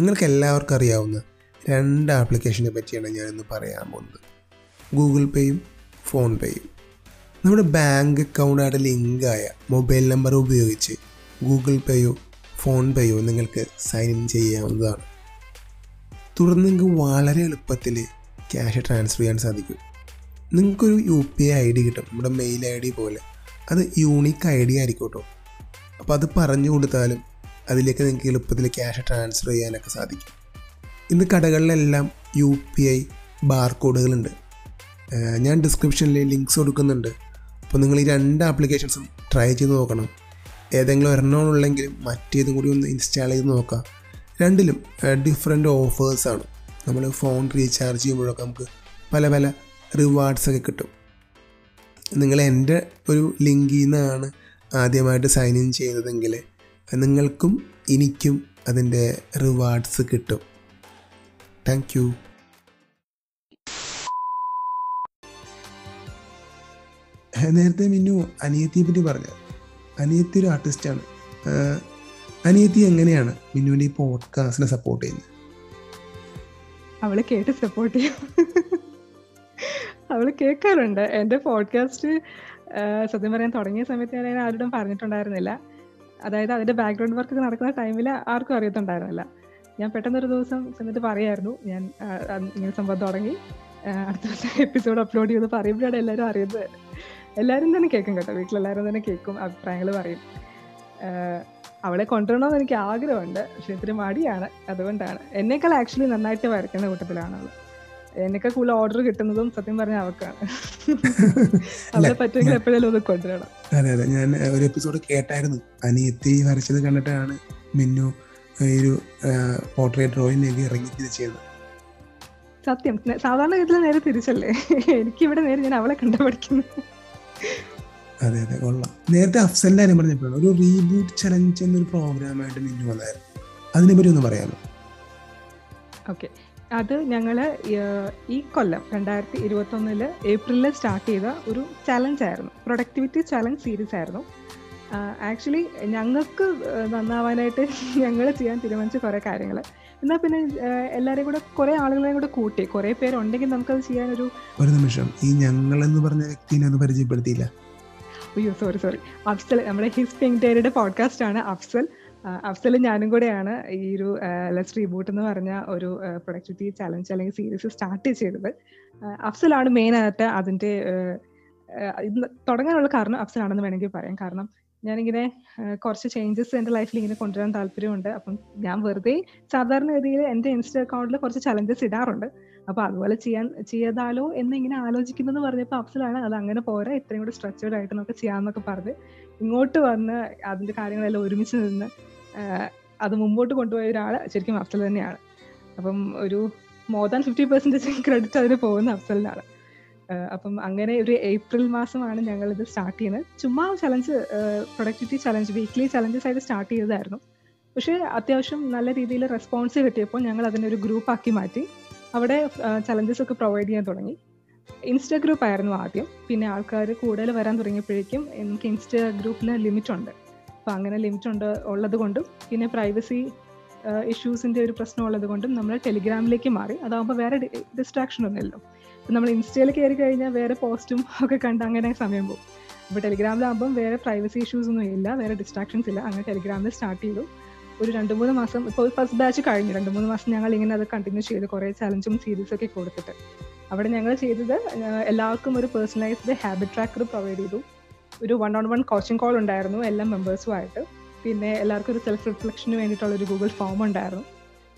നിങ്ങൾക്ക് എല്ലാവർക്കും അറിയാവുന്ന രണ്ട് ആപ്ലിക്കേഷനെ പറ്റിയാണ് ഞാനിന്ന് പറയാൻ പോകുന്നത്. ഗൂഗിൾ പേയും ഫോൺ പേയും നമ്മുടെ ബാങ്ക് അക്കൗണ്ടായിട്ട് ലിങ്കായ മൊബൈൽ നമ്പർ ഉപയോഗിച്ച് ഗൂഗിൾ പേയോ ഫോൺ പേയോ നിങ്ങൾക്ക് സൈൻ ഇൻ ചെയ്യാവുന്നതാണ്. തുടർന്ന് നിങ്ങൾക്ക് വളരെ എളുപ്പത്തിൽ ക്യാഷ് ട്രാൻസ്ഫർ ചെയ്യാൻ സാധിക്കും. നിങ്ങൾക്കൊരു U P I I D കിട്ടും. നമ്മുടെ മെയിൽ ഐ ഡി പോലെ. അത് യൂണിക്ക് ഐ ഡി ആയിരിക്കും കേട്ടോ. അപ്പോൾ അത് പറഞ്ഞു കൊടുത്താലും അതിലേക്ക് നിങ്ങൾക്ക് എളുപ്പത്തിൽ ക്യാഷ് ട്രാൻസ്ഫർ ചെയ്യാനൊക്കെ സാധിക്കും. ഇന്ന് കടകളിലെല്ലാം യു പി ഐ ബാർ കോഡുകളുണ്ട് ഞാൻ ഡിസ്ക്രിപ്ഷനിൽ ലിങ്ക്സ് കൊടുക്കുന്നുണ്ട്. അപ്പോൾ നിങ്ങൾ ഈ രണ്ട് ആപ്ലിക്കേഷൻസും ട്രൈ ചെയ്ത് നോക്കണം. ഏതെങ്കിലും ഒരെണ്ണമുള്ളെങ്കിലും മറ്റേതും കൂടി ഒന്ന് ഇൻസ്റ്റാൾ ചെയ്ത് നോക്കാം. രണ്ടിലും ഡിഫറെന്റ് ഓഫേഴ്സാണ് നമ്മൾ ഫോൺ റീചാർജ് ചെയ്യുമ്പോഴൊക്കെ നമുക്ക് പല പല റിവാർഡ്സൊക്കെ കിട്ടും. നിങ്ങൾ എന്റെ ഒരു ലിങ്കിൽ നിന്നാണ് ആദ്യമായിട്ട് സൈൻ ഇൻ ചെയ്യുന്നതെങ്കിൽ നിങ്ങൾക്കും എനിക്കും അതിന്റെ റിവാർഡ്സ് കിട്ടും. താങ്ക് യു നേരത്തെ മിന്നു അനിയത്തിയെ പറ്റി പറഞ്ഞു അനിയത്തി ഒരു ആർട്ടിസ്റ്റാണ് അനിയത്തി എങ്ങനെയാണ് മിന്നുവിന്റെ ഈ പോഡ്കാസ്റ്റിനെ സപ്പോർട്ട് ചെയ്യുന്നത്? അവൾ കേട്ട് സപ്പോർട്ട് ചെയ്യും. അവൾ കേൾക്കാറുണ്ട്. എന്റെ പോഡ്കാസ്റ്റ് സത്യം പറയാൻ തുടങ്ങിയ സമയത്ത് ഞാൻ ആരോടും പറഞ്ഞിട്ടുണ്ടായിരുന്നില്ല. അതായത് അതിന്റെ ബാക്ക്ഗ്രൗണ്ട് വർക്ക് നടക്കുന്ന ടൈമിൽ ആർക്കും അറിയത്തുണ്ടായിരുന്നില്ല. ഞാൻ പെട്ടെന്നൊരു ദിവസം ചെന്നിട്ട് പറയായിരുന്നു. ഞാൻ ഇങ്ങനെ സംഭവം തുടങ്ങി. അടുത്ത ദിവസം എപ്പിസോഡ് അപ്ലോഡ് ചെയ്ത് പറയുമ്പോഴാണ് എല്ലാവരും അറിയുന്നത്. എല്ലാവരും തന്നെ കേൾക്കും കേട്ടോ. വീട്ടിലെല്ലാവരും തന്നെ കേൾക്കും അഭിപ്രായങ്ങൾ പറയും. അവളെ കൊണ്ടുവരണമെന്ന് എനിക്ക് ആഗ്രഹമുണ്ട്. പക്ഷെ ഇത്തിരി മടിയാണ്. അതുകൊണ്ടാണ്. എന്നേക്കാൾ ആക്ച്വലി നന്നായിട്ട് വരയ്ക്കുന്ന കൂട്ടത്തിലാണ് എന്നേക്കാൾ കൂടുതൽ ഓർഡർ കിട്ടുന്നതും സത്യം പറഞ്ഞ അവർക്കാണ് അവളെ പറ്റുമെങ്കിൽ എപ്പോഴെങ്കിലും ഒന്ന് കൊണ്ടുവരണം. അതെ അതെ. ഞാൻ ഒരു എപ്പിസോഡ് കേട്ടായിരുന്നു. അനിയത്തി വരച്ചത് കണ്ടിട്ടാണ് മിന്നു ഈ ഒരു പോർട്രേറ്റ് ഡ്രോയിങ് ഇറങ്ങി തിരിച്ചത് സത്യം. സാധാരണ ഗതിയിൽ നേരെ തിരിച്ചല്ലേ? എനിക്ക് ഇവിടെ നേരെ ഞാൻ അവളെ കണ്ടു പഠിക്കുന്നു. അതെ അതെ. കൊള്ളാം. നേരത്തെ അഫ്സലിന്റെ കാര്യം പറഞ്ഞപ്പോഴാണ് ഒരു റീബൂട്ട് ചലഞ്ച് എന്നൊരു പ്രോഗ്രാമായിട്ട് മിന്നു വന്നായിരുന്നു. അതിനെപ്പറ്റി ഒന്ന് പറയാമോ? ഓക്കെ അത് ഞങ്ങൾ ഈ കൊല്ലം രണ്ടായിരത്തി ഇരുപത്തൊന്നിൽ ഏപ്രിലിൽ സ്റ്റാർട്ട് ചെയ്ത ഒരു ചലഞ്ച് ആയിരുന്നു. പ്രൊഡക്ടിവിറ്റി ചലഞ്ച് സീരീസ് ആയിരുന്നു. ആക്ച്വലി ഞങ്ങൾക്ക് നന്നാവാനായിട്ട് ഞങ്ങൾ ചെയ്യാൻ തീരുമാനിച്ച കുറേ കാര്യങ്ങൾ എന്നാൽ പിന്നെ എല്ലാവരെയും കൂടെ കുറേ ആളുകളെയും കൂടെ കൂട്ടി കുറേ പേരുണ്ടെങ്കിൽ നമുക്കത് ചെയ്യാനൊരു ഒരു നിമിഷം. ഈ ഞങ്ങൾ എന്ന് പറഞ്ഞ വ്യക്തിനെ ഒന്ന് പരിചയപ്പെടുത്തിയില്ല. അയ്യോ സോറി സോറി അഫ്സൽ നമ്മുടെ ഹിസ് പിങ്ക് ഡേയുടെ പോഡ്കാസ്റ്റ് ആണ് അഫ്സൽ. അഫ്സലും ഞാനും കൂടെയാണ് ഈ ഒരു ലെസ് റീബൂട്ട് എന്ന് പറഞ്ഞ ഒരു പ്രൊഡക്ടിവിറ്റി ചലഞ്ച് അല്ലെങ്കിൽ സീരീസ് സ്റ്റാർട്ട് ചെയ്തത്. അഫ്സലാണ് മെയിൻ ആയിട്ട് ഇത് തുടങ്ങാനുള്ള കാരണം അഫ്സലാണെന്ന് വേണമെങ്കിൽ പറയാം. കാരണം ഞാനിങ്ങനെ കുറച്ച് ചേഞ്ചസ് എന്റെ ലൈഫിൽ ഇങ്ങനെ കൊണ്ടുവരാൻ താല്പര്യമുണ്ട്. അപ്പം ഞാൻ വെറുതെ സാധാരണ ഗതിയിൽ എന്റെ ഇൻസ്റ്റാ അക്കൗണ്ടിൽ കുറച്ച് ചലഞ്ചസ് ഇടാറുണ്ട്. അപ്പൊ അതുപോലെ ചെയ്യാൻ ചെയ്താലോ എന്ന് ഇങ്ങനെ ആലോചിക്കുന്നത് പറഞ്ഞപ്പോൾ അഫ്സലാണ് അത് അങ്ങനെ പോരാ ഇത്രയും കൂടെ സ്ട്രക്ചേർഡ് ആയിട്ട് നമുക്ക് ചെയ്യാമെന്നൊക്കെ പറഞ്ഞ് ഇങ്ങോട്ട് വന്ന് അതിന്റെ കാര്യങ്ങളെല്ലാം ഒരുമിച്ച് നിന്ന് അത് മുമ്പോട്ട് കൊണ്ടുപോയ ഒരാൾ ശരിക്കും അഫ്സൽ തന്നെയാണ്. അപ്പം ഒരു more than fifty percentage credit അതിന് പോകുന്ന അഫ്സലിനാണ്. അപ്പം അങ്ങനെ ഒരു ഏപ്രിൽ മാസമാണ് ഞങ്ങൾ ഇത് സ്റ്റാർട്ട് ചെയ്യുന്നത്. ചുമ്മാ challenge productivity challenge weekly challenges ആയിട്ട് സ്റ്റാർട്ട് ചെയ്തതായിരുന്നു. പക്ഷേ അത്യാവശ്യം നല്ല രീതിയിൽ റെസ്പോൺസ് കിട്ടിയപ്പോൾ ഞങ്ങൾ അതിനെ ഒരു ഗ്രൂപ്പ് ആക്കി മാറ്റി. അവിടെ ചലഞ്ചസ് ഒക്കെ പ്രൊവൈഡ് ചെയ്യാൻ തുടങ്ങി. ഇൻസ്റ്റ ഗ്രൂപ്പ് ആയിരുന്നു ആദ്യം. പിന്നെ ആൾക്കാർ കൂടുതൽ വരാൻ തുടങ്ങിയപ്പോഴേക്കും എനിക്ക് ഇൻസ്റ്റ ഗ്രൂപ്പിന് ലിമിറ്റ് ഉണ്ട്. അപ്പോൾ അങ്ങനെ ലിമിറ്റ് ഉണ്ട് ഉള്ളത് കൊണ്ടും പിന്നെ പ്രൈവസി ഇഷ്യൂസിന്റെ ഒരു പ്രശ്നം ഉള്ളത് കൊണ്ടും നമ്മൾ ടെലിഗ്രാമിലേക്ക് മാറി. അതാകുമ്പോൾ വേറെ ഡിസ്ട്രാക്ഷൻ ഒന്നുമില്ലല്ലോ. നമ്മൾ ഇൻസ്റ്റയിൽ കയറി കഴിഞ്ഞാൽ വേറെ പോസ്റ്റും ഒക്കെ കണ്ട് അങ്ങനെ സമയം പോകും. അപ്പോൾ ടെലിഗ്രാമിലാകുമ്പം വേറെ പ്രൈവസി ഇഷ്യൂസ് ഒന്നും ഇല്ല വേറെ ഡിസ്ട്രാക്ഷൻസ് ഇല്ല. അങ്ങനെ ടെലിഗ്രാമിൽ സ്റ്റാർട്ട് ചെയ്തു. ഒരു രണ്ട് മൂന്ന് മാസം ഇപ്പോൾ ഫസ്റ്റ് ബാച്ച് കഴിഞ്ഞു. രണ്ട് മൂന്ന് മാസം ഞങ്ങൾ ഇങ്ങനെ അത് കണ്ടിന്യൂ ചെയ്ത്. കുറേ ചലഞ്ചും സീരീസും ഒക്കെ കൊടുത്തിട്ട്. അവിടെ ഞങ്ങൾ ചെയ്തത് എല്ലാവർക്കും ഒരു പേഴ്സണലൈസ്ഡ് ഹാബിറ്റ് ട്രാക്കർ പ്രൊവൈഡ് ചെയ്തു. ഒരു one on one coaching call ഉണ്ടായിരുന്നു എല്ലാ മെമ്പേഴ്സുമായിട്ട് പിന്നെ എല്ലാവർക്കും ഒരു സെൽഫ് റിഫ്ലക്ഷന് വേണ്ടിയിട്ടുള്ള ഒരു ഗൂഗിൾ ഫോം ഉണ്ടായിരുന്നു.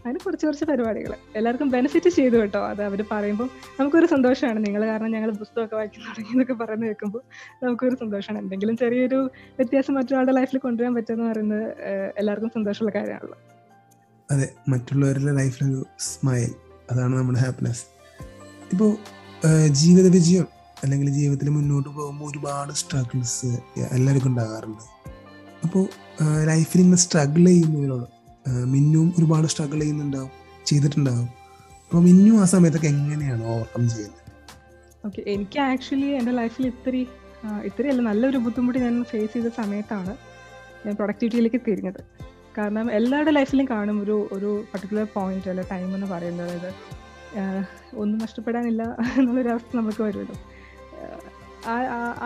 അങ്ങനെ കുറച്ച് കുറച്ച് പരിപാടികൾ എല്ലാവർക്കും ബെനിഫിറ്റ് ചെയ്തു കേട്ടോ. അത് അവർ പറയുമ്പോൾ നമുക്കൊരു സന്തോഷമാണ്. നിങ്ങൾ കാരണം ഞങ്ങൾ പുസ്തകമൊക്കെ വായിക്കാൻ തുടങ്ങി എന്നൊക്കെ പറയുന്നത് കേൾക്കുമ്പോൾ നമുക്കൊരു സന്തോഷമാണ്. എന്തെങ്കിലും ചെറിയൊരു വ്യത്യാസം മറ്റൊരാളുടെ ലൈഫിൽ കൊണ്ടുവരാൻ പറ്റുമെന്ന് പറയുന്നത് എല്ലാവർക്കും സന്തോഷമുള്ള കാര്യമാണല്ലോ. അതെ മറ്റുള്ളവരുടെ ലൈഫിലൊരു സ്മൈൽ അതാണ് നമ്മുടെ ഹാപ്പിനെസ് ഇപ്പോൾ ജീവിത വിജയം അല്ലെങ്കിൽ ജീവിതത്തിൽ മുന്നോട്ട് പോകുമ്പോൾ ഒരുപാട് സ്ട്രഗിൾസ് എല്ലാവർക്കും ഉണ്ടാകാറുണ്ട്. അപ്പോൾ ലൈഫിൽ ഇങ്ങനെ സ്ട്രഗിൾ ചെയ്യുന്നവരോട് മിന്നും ഒരുപാട് സ്ട്രഗിൾ ചെയ്യുന്നുണ്ടാവും ചെയ്തിട്ടുണ്ടാവും. അപ്പോൾ മിന്നും ആ സമയത്തൊക്കെ എങ്ങനെയാണ് ഓവർകം ചെയ്യുന്നത്? ഓക്കെ എനിക്ക് ആക്ച്വലി എന്റെ ലൈഫിൽ ഇത്തിരി ഇത്രയല്ല നല്ലൊരു ബുദ്ധിമുട്ട് ഞാൻ ഫേസ് ചെയ്ത സമയത്താണ് ഞാൻ പ്രൊഡക്ടിവിറ്റിയിലേക്ക് തിരിഞ്ഞത്. കാരണം എല്ലാവരുടെ ലൈഫിലും കാണും ഒരു ഒരു പർട്ടിക്കുലർ പോയിന്റ് അല്ലെ ടൈം എന്ന് പറയുന്നത്. അതായത് ഒന്നും നഷ്ടപ്പെടാനില്ല എന്നുള്ളൊരവസ്ഥ നമുക്ക് വരുമല്ലോ.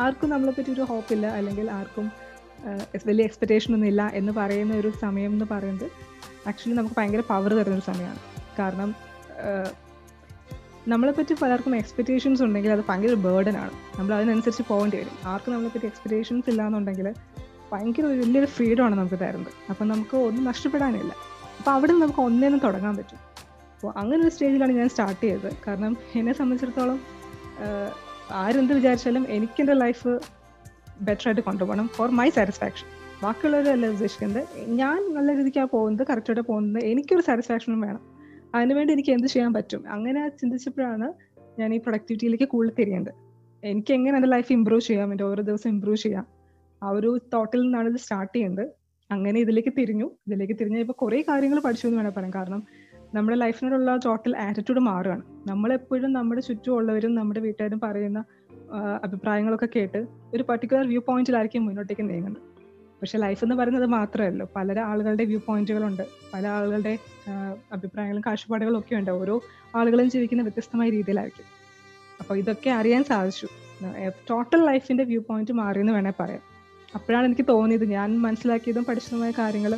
ആർക്കും നമ്മളെ പറ്റി ഒരു ഹോപ്പില്ല അല്ലെങ്കിൽ ആർക്കും വലിയ എക്സ്പെക്റ്റേഷൻ ഒന്നും ഇല്ല എന്ന് പറയുന്ന ഒരു സമയം എന്ന് പറയുന്നത് ആക്ച്വലി നമുക്ക് ഭയങ്കര പവർ തരുന്നൊരു സമയമാണ്. കാരണം നമ്മളെപ്പറ്റി നമ്മളെ പറ്റി പലർക്കും എക്സ്പെക്റ്റേഷൻസ് ഉണ്ടെങ്കിൽ അത് ഭയങ്കര ബേർഡൻ ആണ്. നമ്മൾ അതിനനുസരിച്ച് പോകേണ്ടി വരും. ആർക്കും നമ്മളെ പറ്റി എക്സ്പെക്റ്റേഷൻസ് ഇല്ല എന്നുണ്ടെങ്കിൽ ഭയങ്കര വലിയൊരു ഫ്രീഡം ആണ് നമുക്ക് തരുന്നത്. അപ്പം നമുക്ക് ഒന്നും നഷ്ടപ്പെടാനില്ല. അപ്പം അവിടെ നിന്ന് നമുക്ക് ഒന്നേന്ന് തുടങ്ങാൻ പറ്റും. അപ്പോൾ അങ്ങനെ ഒരു സ്റ്റേജിലാണ് ഞാൻ സ്റ്റാർട്ട് ചെയ്തത്. കാരണം എന്നെ സംബന്ധിച്ചിടത്തോളം ആരെന്ത് വിചാരിച്ചാലും എനിക്കെന്റെ ലൈഫ് ബെറ്ററായിട്ട് കൊണ്ടുപോകണം ഫോർ മൈ സാറ്റിസ്ഫാക്ഷൻ ബാക്കിയുള്ളവരല്ല ഉദ്ദേശിക്കുന്നത്? ഞാൻ നല്ല രീതിക്കാണ് പോകുന്നത് കറക്റ്റായിട്ട് പോകുന്നത് എനിക്കൊരു സാറ്റിസ്ഫാക്ഷനും വേണം. അതിനുവേണ്ടി എനിക്ക് എന്ത് ചെയ്യാൻ പറ്റും? അങ്ങനെ ചിന്തിച്ചപ്പോഴാണ് ഞാൻ ഈ പ്രൊഡക്ടിവിറ്റിയിലേക്ക് കൂടുതൽ തിരിയേണ്ടത്. എനിക്ക് എങ്ങനെ എന്റെ ലൈഫ് ഇമ്പ്രൂവ് ചെയ്യാം? എന്റെ ഓരോ ദിവസം ഇമ്പ്രൂവ് ചെയ്യാം? ആ ഒരു തോട്ടിൽ നിന്നാണ് ഇത് സ്റ്റാർട്ട് ചെയ്യേണ്ടത്. അങ്ങനെ ഇതിലേക്ക് തിരിഞ്ഞു. ഇതിലേക്ക് തിരിഞ്ഞ ഇപ്പോൾ കുറേ കാര്യങ്ങൾ പഠിച്ചു എന്ന് വേണം പറയാം. കാരണം നമ്മുടെ ലൈഫിനോടുള്ള ടോട്ടൽ ആറ്റിറ്റ്യൂഡ് മാറുകയാണ്. നമ്മളെപ്പോഴും നമ്മുടെ ചുറ്റുമുള്ളവരും നമ്മുടെ വീട്ടുകാരും പറയുന്ന അഭിപ്രായങ്ങളൊക്കെ കേട്ട് ഒരു പർട്ടിക്കുലർ വ്യൂ പോയിന്റിലായിരിക്കും മുന്നോട്ടേക്ക് നീങ്ങുന്നത് പക്ഷെ ലൈഫ് എന്ന് പറയുന്നത് മാത്രമല്ലോ പല ആളുകളുടെ വ്യൂ പോയിന്റുകളുണ്ട് പല ആളുകളുടെ അഭിപ്രായങ്ങളും കാഴ്ചപ്പാടുകളും ഒക്കെ ഉണ്ട്. ഓരോ ആളുകളും ജീവിക്കുന്ന വ്യത്യസ്തമായ രീതിയിലായിരിക്കും. അപ്പോൾ ഇതൊക്കെ അറിയാൻ സാധിച്ചു. ടോട്ടൽ ലൈഫിന്റെ വ്യൂ പോയിന്റ് മാറിയെന്ന് വേണേൽ പറയാം. അപ്പോഴാണ് എനിക്ക് തോന്നിയത് ഞാൻ മനസ്സിലാക്കിയതും പഠിച്ചതുമായ കാര്യങ്ങൾ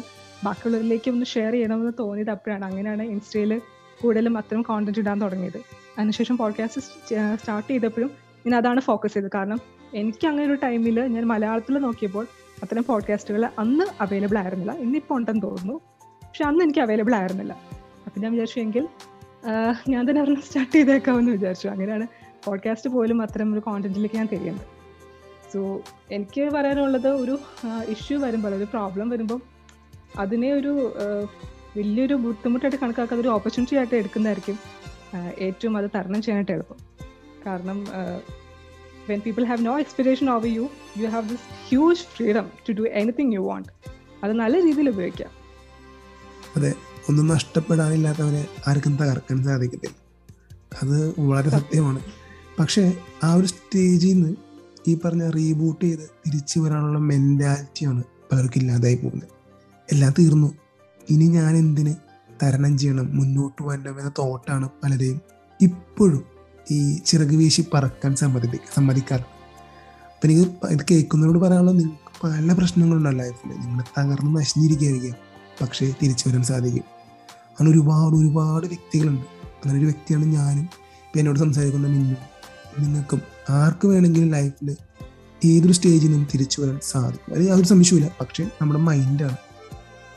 ബാക്കിയുള്ളവരിലേക്ക് ഒന്ന് ഷെയർ ചെയ്യണമെന്ന് തോന്നിയത് അപ്പോഴാണ്. അങ്ങനെയാണ് ഇൻസ്റ്റയിൽ കൂടുതലും അത്തരം കോണ്ടന്റ് ഇടാൻ തുടങ്ങിയത്. അതിനുശേഷം പോഡ്കാസ്റ്റ് സ്റ്റാർട്ട് ചെയ്തപ്പോഴും ഞാൻ അതാണ് ഫോക്കസ് ചെയ്തത്. കാരണം എനിക്ക് അങ്ങനെ ഒരു ടൈമിൽ ഞാൻ മലയാളത്തിൽ നോക്കിയപ്പോൾ അത്തരം പോഡ്കാസ്റ്റുകൾ അന്ന് അവൈലബിൾ ആയിരുന്നില്ല. ഇന്നിപ്പോൾ ഉണ്ടെന്ന് തോന്നുന്നു. പക്ഷെ അന്ന് എനിക്ക് അവൈലബിൾ ആയിരുന്നില്ല. അപ്പം ഞാൻ വിചാരിച്ചു എങ്കിൽ ഞാൻ തന്നെ ഒരെണ്ണം സ്റ്റാർട്ട് ചെയ്തേക്കാമെന്ന് വിചാരിച്ചു. അങ്ങനെയാണ് പോഡ്കാസ്റ്റ് പോലും അത്തരം ഒരു കോണ്ടന്റിലേക്ക് ഞാൻ തിരിയുന്നത്. സോ എനിക്ക് പറയാനുള്ളത് ഒരു ഇഷ്യൂ വരുമ്പോൾ ഒരു പ്രോബ്ലം വരുമ്പോൾ അതിനെ ഒരു വലിയൊരു ബുദ്ധിമുട്ടായിട്ട് കണക്കാക്കാതെ ഒരു ഓപ്പർച്യൂണിറ്റി ആയിട്ട് എടുക്കുന്നതായിരിക്കും ഏറ്റവും അത് തരണം ചെയ്യാനായിട്ട് എളുപ്പം. കാരണം when people have no expectation over you, you have this huge freedom to do anything you want. അത് നല്ല രീതിയിൽ ഉപയോഗിക്കാം. അതെ ഒന്നും നഷ്ടപ്പെടാനില്ലാത്തവരെ ആർക്കും തകർക്കാൻ സാധിക്കത്തില്ല. അത് വളരെ സത്യമാണ്. പക്ഷേ ആ ഒരു സ്റ്റേജിൽ നിന്ന് ഈ പറഞ്ഞ റീബൂട്ട് ചെയ്ത് തിരിച്ചു വരാനുള്ള മെന്റാലിറ്റിയാണ് പലർക്കും ഇല്ലാതായി പോകുന്നത്. എല്ലാം തീർന്നു. ഇനി ഞാൻ എന്തിന് തരണം ചെയ്യണം മുന്നോട്ട് വരണം എന്ന തോട്ടാണ് പലരെയും ഇപ്പോഴും ഈ ചിറക് വീശി പറക്കാൻ സമ്മതി സമ്മതിക്കാറ്. അപ്പം എനിക്ക് ഇത് കേൾക്കുന്നവരോട് പറയാനുള്ളത് നിങ്ങൾക്ക് പല പ്രശ്നങ്ങളുണ്ടല്ലോ ലൈഫിൽ നിങ്ങൾ തകർന്ന് നശിഞ്ഞിരിക്കുകയായിരിക്കാം. പക്ഷേ തിരിച്ചു വരാൻ സാധിക്കും. അങ്ങനെ ഒരുപാട് ഒരുപാട് വ്യക്തികളുണ്ട്. അങ്ങനെ ഒരു വ്യക്തിയാണ് ഞാനും. ഇപ്പം എന്നോട് സംസാരിക്കുന്ന മിന്നും നിങ്ങൾക്കും ആർക്ക് വേണമെങ്കിലും ലൈഫിൽ ഏതൊരു സ്റ്റേജിൽ നിന്നും തിരിച്ചു വരാൻ സാധിക്കും. അത് യാതൊരു സംശയമില്ല പക്ഷേ നമ്മുടെ മൈൻഡാണ്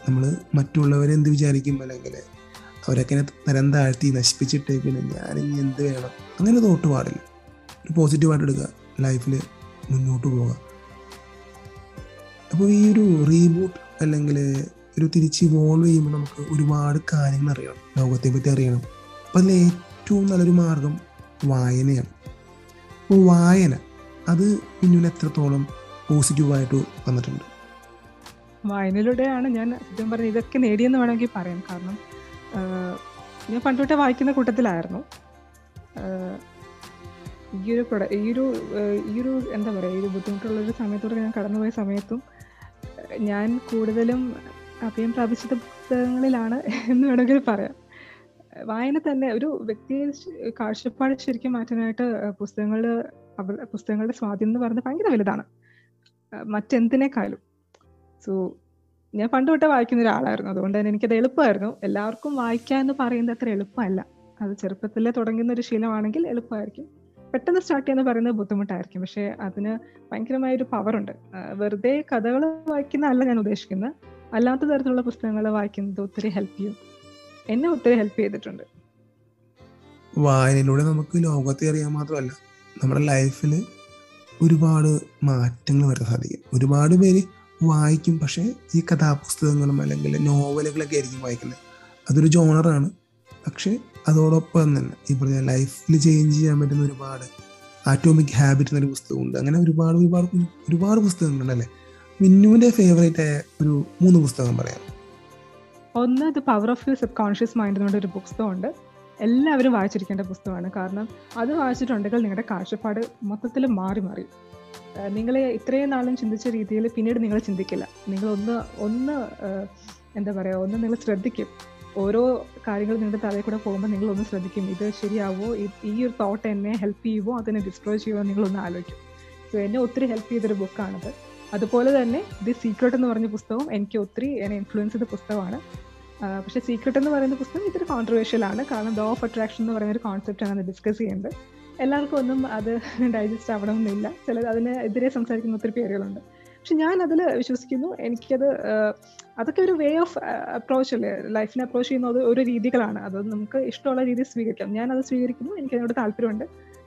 നമ്മൾ മറ്റുള്ളവരെ എന്ത് വിചാരിക്കും? അല്ലെങ്കിൽ അവരൊക്കെ തരം താഴ്ത്തി നശിപ്പിച്ചിട്ടേക്കണം. ഞാനിനി എന്ത് വേണം? അങ്ങനെ തോട്ട് പാടില്ല ഒരു പോസിറ്റീവായിട്ട് എടുക്കുക ലൈഫിൽ മുന്നോട്ട് പോവുക. അപ്പോൾ ഈ ഒരു റീബൂട്ട് അല്ലെങ്കിൽ ഒരു തിരിച്ച് ഇവോൾവ് ചെയ്യുമ്പോൾ നമുക്ക് ഒരുപാട് കാര്യങ്ങൾ അറിയണം ലോകത്തെ പറ്റി അറിയണം. അപ്പോൾ അതിൽ ഏറ്റവും നല്ലൊരു മാർഗം വായനയാണ്. അപ്പോൾ വായന അത് പിന്നീട് എത്രത്തോളം പോസിറ്റീവായിട്ട് വന്നിട്ടുണ്ട്? വായനയിലൂടെയാണ് ഞാൻ സത്യം പറഞ്ഞ ഇതൊക്കെ നേടിയെന്ന് വേണമെങ്കിൽ പറയാം. കാരണം ഞാൻ പണ്ടുതൊട്ടേ വായിക്കുന്ന കൂട്ടത്തിലായിരുന്നു. ഈ ഒരു പ്രൊഡ ഈ ഒരു ഈ ഒരു എന്താ പറയുക ഈ ഒരു ബുദ്ധിമുട്ടുള്ളൊരു സമയത്തോടെ ഞാൻ കടന്നുപോയ സമയത്തും ഞാൻ കൂടുതലും അഭയം പ്രാപിച്ചത് പുസ്തകങ്ങളിലാണ് എന്ന് വേണമെങ്കിൽ പറയാം. വായന തന്നെ ഒരു വ്യക്തിയെ കാഴ്ചപ്പാട് ശരിക്കും മാറ്റാനായിട്ട് പുസ്തകങ്ങൾ പുസ്തകങ്ങളുടെ സ്വാധീനം എന്ന് പറയുന്നത് ഭയങ്കര വലുതാണ്. മറ്റെന്തിനേക്കാളും. സോ ഞാൻ പണ്ട് തൊട്ടേ വായിക്കുന്ന ഒരാളായിരുന്നു. അതുകൊണ്ട് തന്നെ എനിക്കത് എളുപ്പമായിരുന്നു. എല്ലാവർക്കും വായിക്കുക എന്ന് പറയുന്നത് അത്ര എളുപ്പമല്ല. അത് ചെറുപ്പത്തിലെ തുടങ്ങുന്ന ഒരു ശീലമാണെങ്കിൽ എളുപ്പമായിരിക്കും. പെട്ടെന്ന് സ്റ്റാർട്ട് ചെയ്യുന്ന പറയുന്നത് ബുദ്ധിമുട്ടായിരിക്കും. പക്ഷേ അതിന് ഭയങ്കരമായ ഒരു ഉണ്ട്. വെറുതെ കഥകൾ വായിക്കുന്ന അല്ല ഞാൻ ഉദ്ദേശിക്കുന്നത്. അല്ലാത്ത തരത്തിലുള്ള പുസ്തകങ്ങൾ വായിക്കുന്നത് ഒത്തിരി ഹെൽപ്പ് ചെയ്യും. എന്നെ ഒത്തിരി ഹെൽപ്പ് ചെയ്തിട്ടുണ്ട്. വായനയിലൂടെ നമുക്ക് ലോകത്തെ അറിയാൻ മാത്രമല്ല നമ്മുടെ ലൈഫിൽ ഒരുപാട് മാറ്റങ്ങൾ വരാൻ സാധിക്കും. ഒരുപാട് പേര് വായിക്കും പക്ഷേ ഈ കഥാപുസ്തകങ്ങളും അല്ലെങ്കിൽ നോവലുകളൊക്കെ ആയിരിക്കും വായിക്കുന്നത്. അതൊരു ജോണറാണ് പക്ഷേ അതോടൊപ്പം തന്നെ ഈ പറഞ്ഞ ലൈഫിൽ ചേഞ്ച് ചെയ്യാൻ പറ്റുന്ന ഒരുപാട് ആറ്റോമിക് ഹാബിറ്റ് എന്നൊരു പുസ്തകമുണ്ട്. അങ്ങനെ ഒരുപാട് ഒരുപാട് ഒരുപാട് പുസ്തകങ്ങളുണ്ട് അല്ലേ? മിന്നുവിന്റെ ഫേവറേറ്റ് ആയ ഒരു മൂന്ന് പുസ്തകം പറയാം. ഒന്ന് the power of you subconscious mind എന്നുള്ള ഒരു പുസ്തകമുണ്ട്. എല്ലാവരും വായിച്ചിരിക്കേണ്ട പുസ്തകമാണ്. കാരണം അത് വായിച്ചിട്ടുണ്ടെങ്കിൽ നിങ്ങളുടെ കാഴ്ചപ്പാട് മൊത്തത്തിൽ മാറി മാറി. നിങ്ങളെ ഇത്രയും നാളും ചിന്തിച്ച രീതിയിൽ പിന്നീട് നിങ്ങൾ ചിന്തിക്കില്ല. നിങ്ങൾ ഒന്ന് ഒന്ന് എന്താ പറയുക ഒന്ന് നിങ്ങൾ ശ്രദ്ധിക്കും. ഓരോ കാര്യങ്ങൾ നിങ്ങളുടെ തലയിൽ കൂടെ പോകുമ്പോൾ നിങ്ങൾ ഒന്ന് ശ്രദ്ധിക്കും. ഇത് ശരിയാവോ? ഈ ഒരു തോട്ട് എന്നെ ഹെൽപ്പ് ചെയ്യുമോ അതിനെ ഡിസ്ട്രോയ് ചെയ്യുമോ നിങ്ങളൊന്ന് ആലോചിക്കും. സോ എന്നെ ഒത്തിരി ഹെൽപ്പ് ചെയ്തൊരു ബുക്കാണത് അതുപോലെ തന്നെ ദി സീക്രട്ട് എന്ന് പറഞ്ഞ പുസ്തകം എനിക്ക് ഒത്തിരി എന്നെ ഇൻഫ്ലുവൻസ് ചെയ്ത പുസ്തകമാണ്. പക്ഷേ സീക്രട്ട് എന്ന് പറയുന്ന പുസ്തകം ഇത്തിരി കോൺട്രവേഴ്ഷ്യൽ ആണ്. കാരണം ലോ ഓഫ് അട്രാക്ഷൻ എന്ന് പറയുന്ന ഒരു കോൺസെപ്റ്റാണ് അത് ഡിസ്കസ് ചെയ്യുന്നത് എല്ലാവർക്കും ഒന്നും അത് ഡൈജസ്റ്റ് ആവണമെന്നില്ല. ചില അതിനെതിരെ സംസാരിക്കുന്ന ഒത്തിരി പേരുകളുണ്ട്. പക്ഷെ ഞാൻ അതിൽ വിശ്വസിക്കുന്നു. എനിക്കത് അതൊക്കെ ഒരു വേ ഓഫ് അപ്രോച്ച് അല്ലേ? ലൈഫിനെ അപ്രോച്ച് ചെയ്യുന്ന ഒരു രീതികളാണ്. അത് നമുക്ക് ഇഷ്ടമുള്ള രീതിയിൽ സ്വീകരിക്കാം. ഞാൻ അത് സ്വീകരിക്കുന്നു. എനിക്ക് അതിനോട് താല്പര്യമുണ്ട്.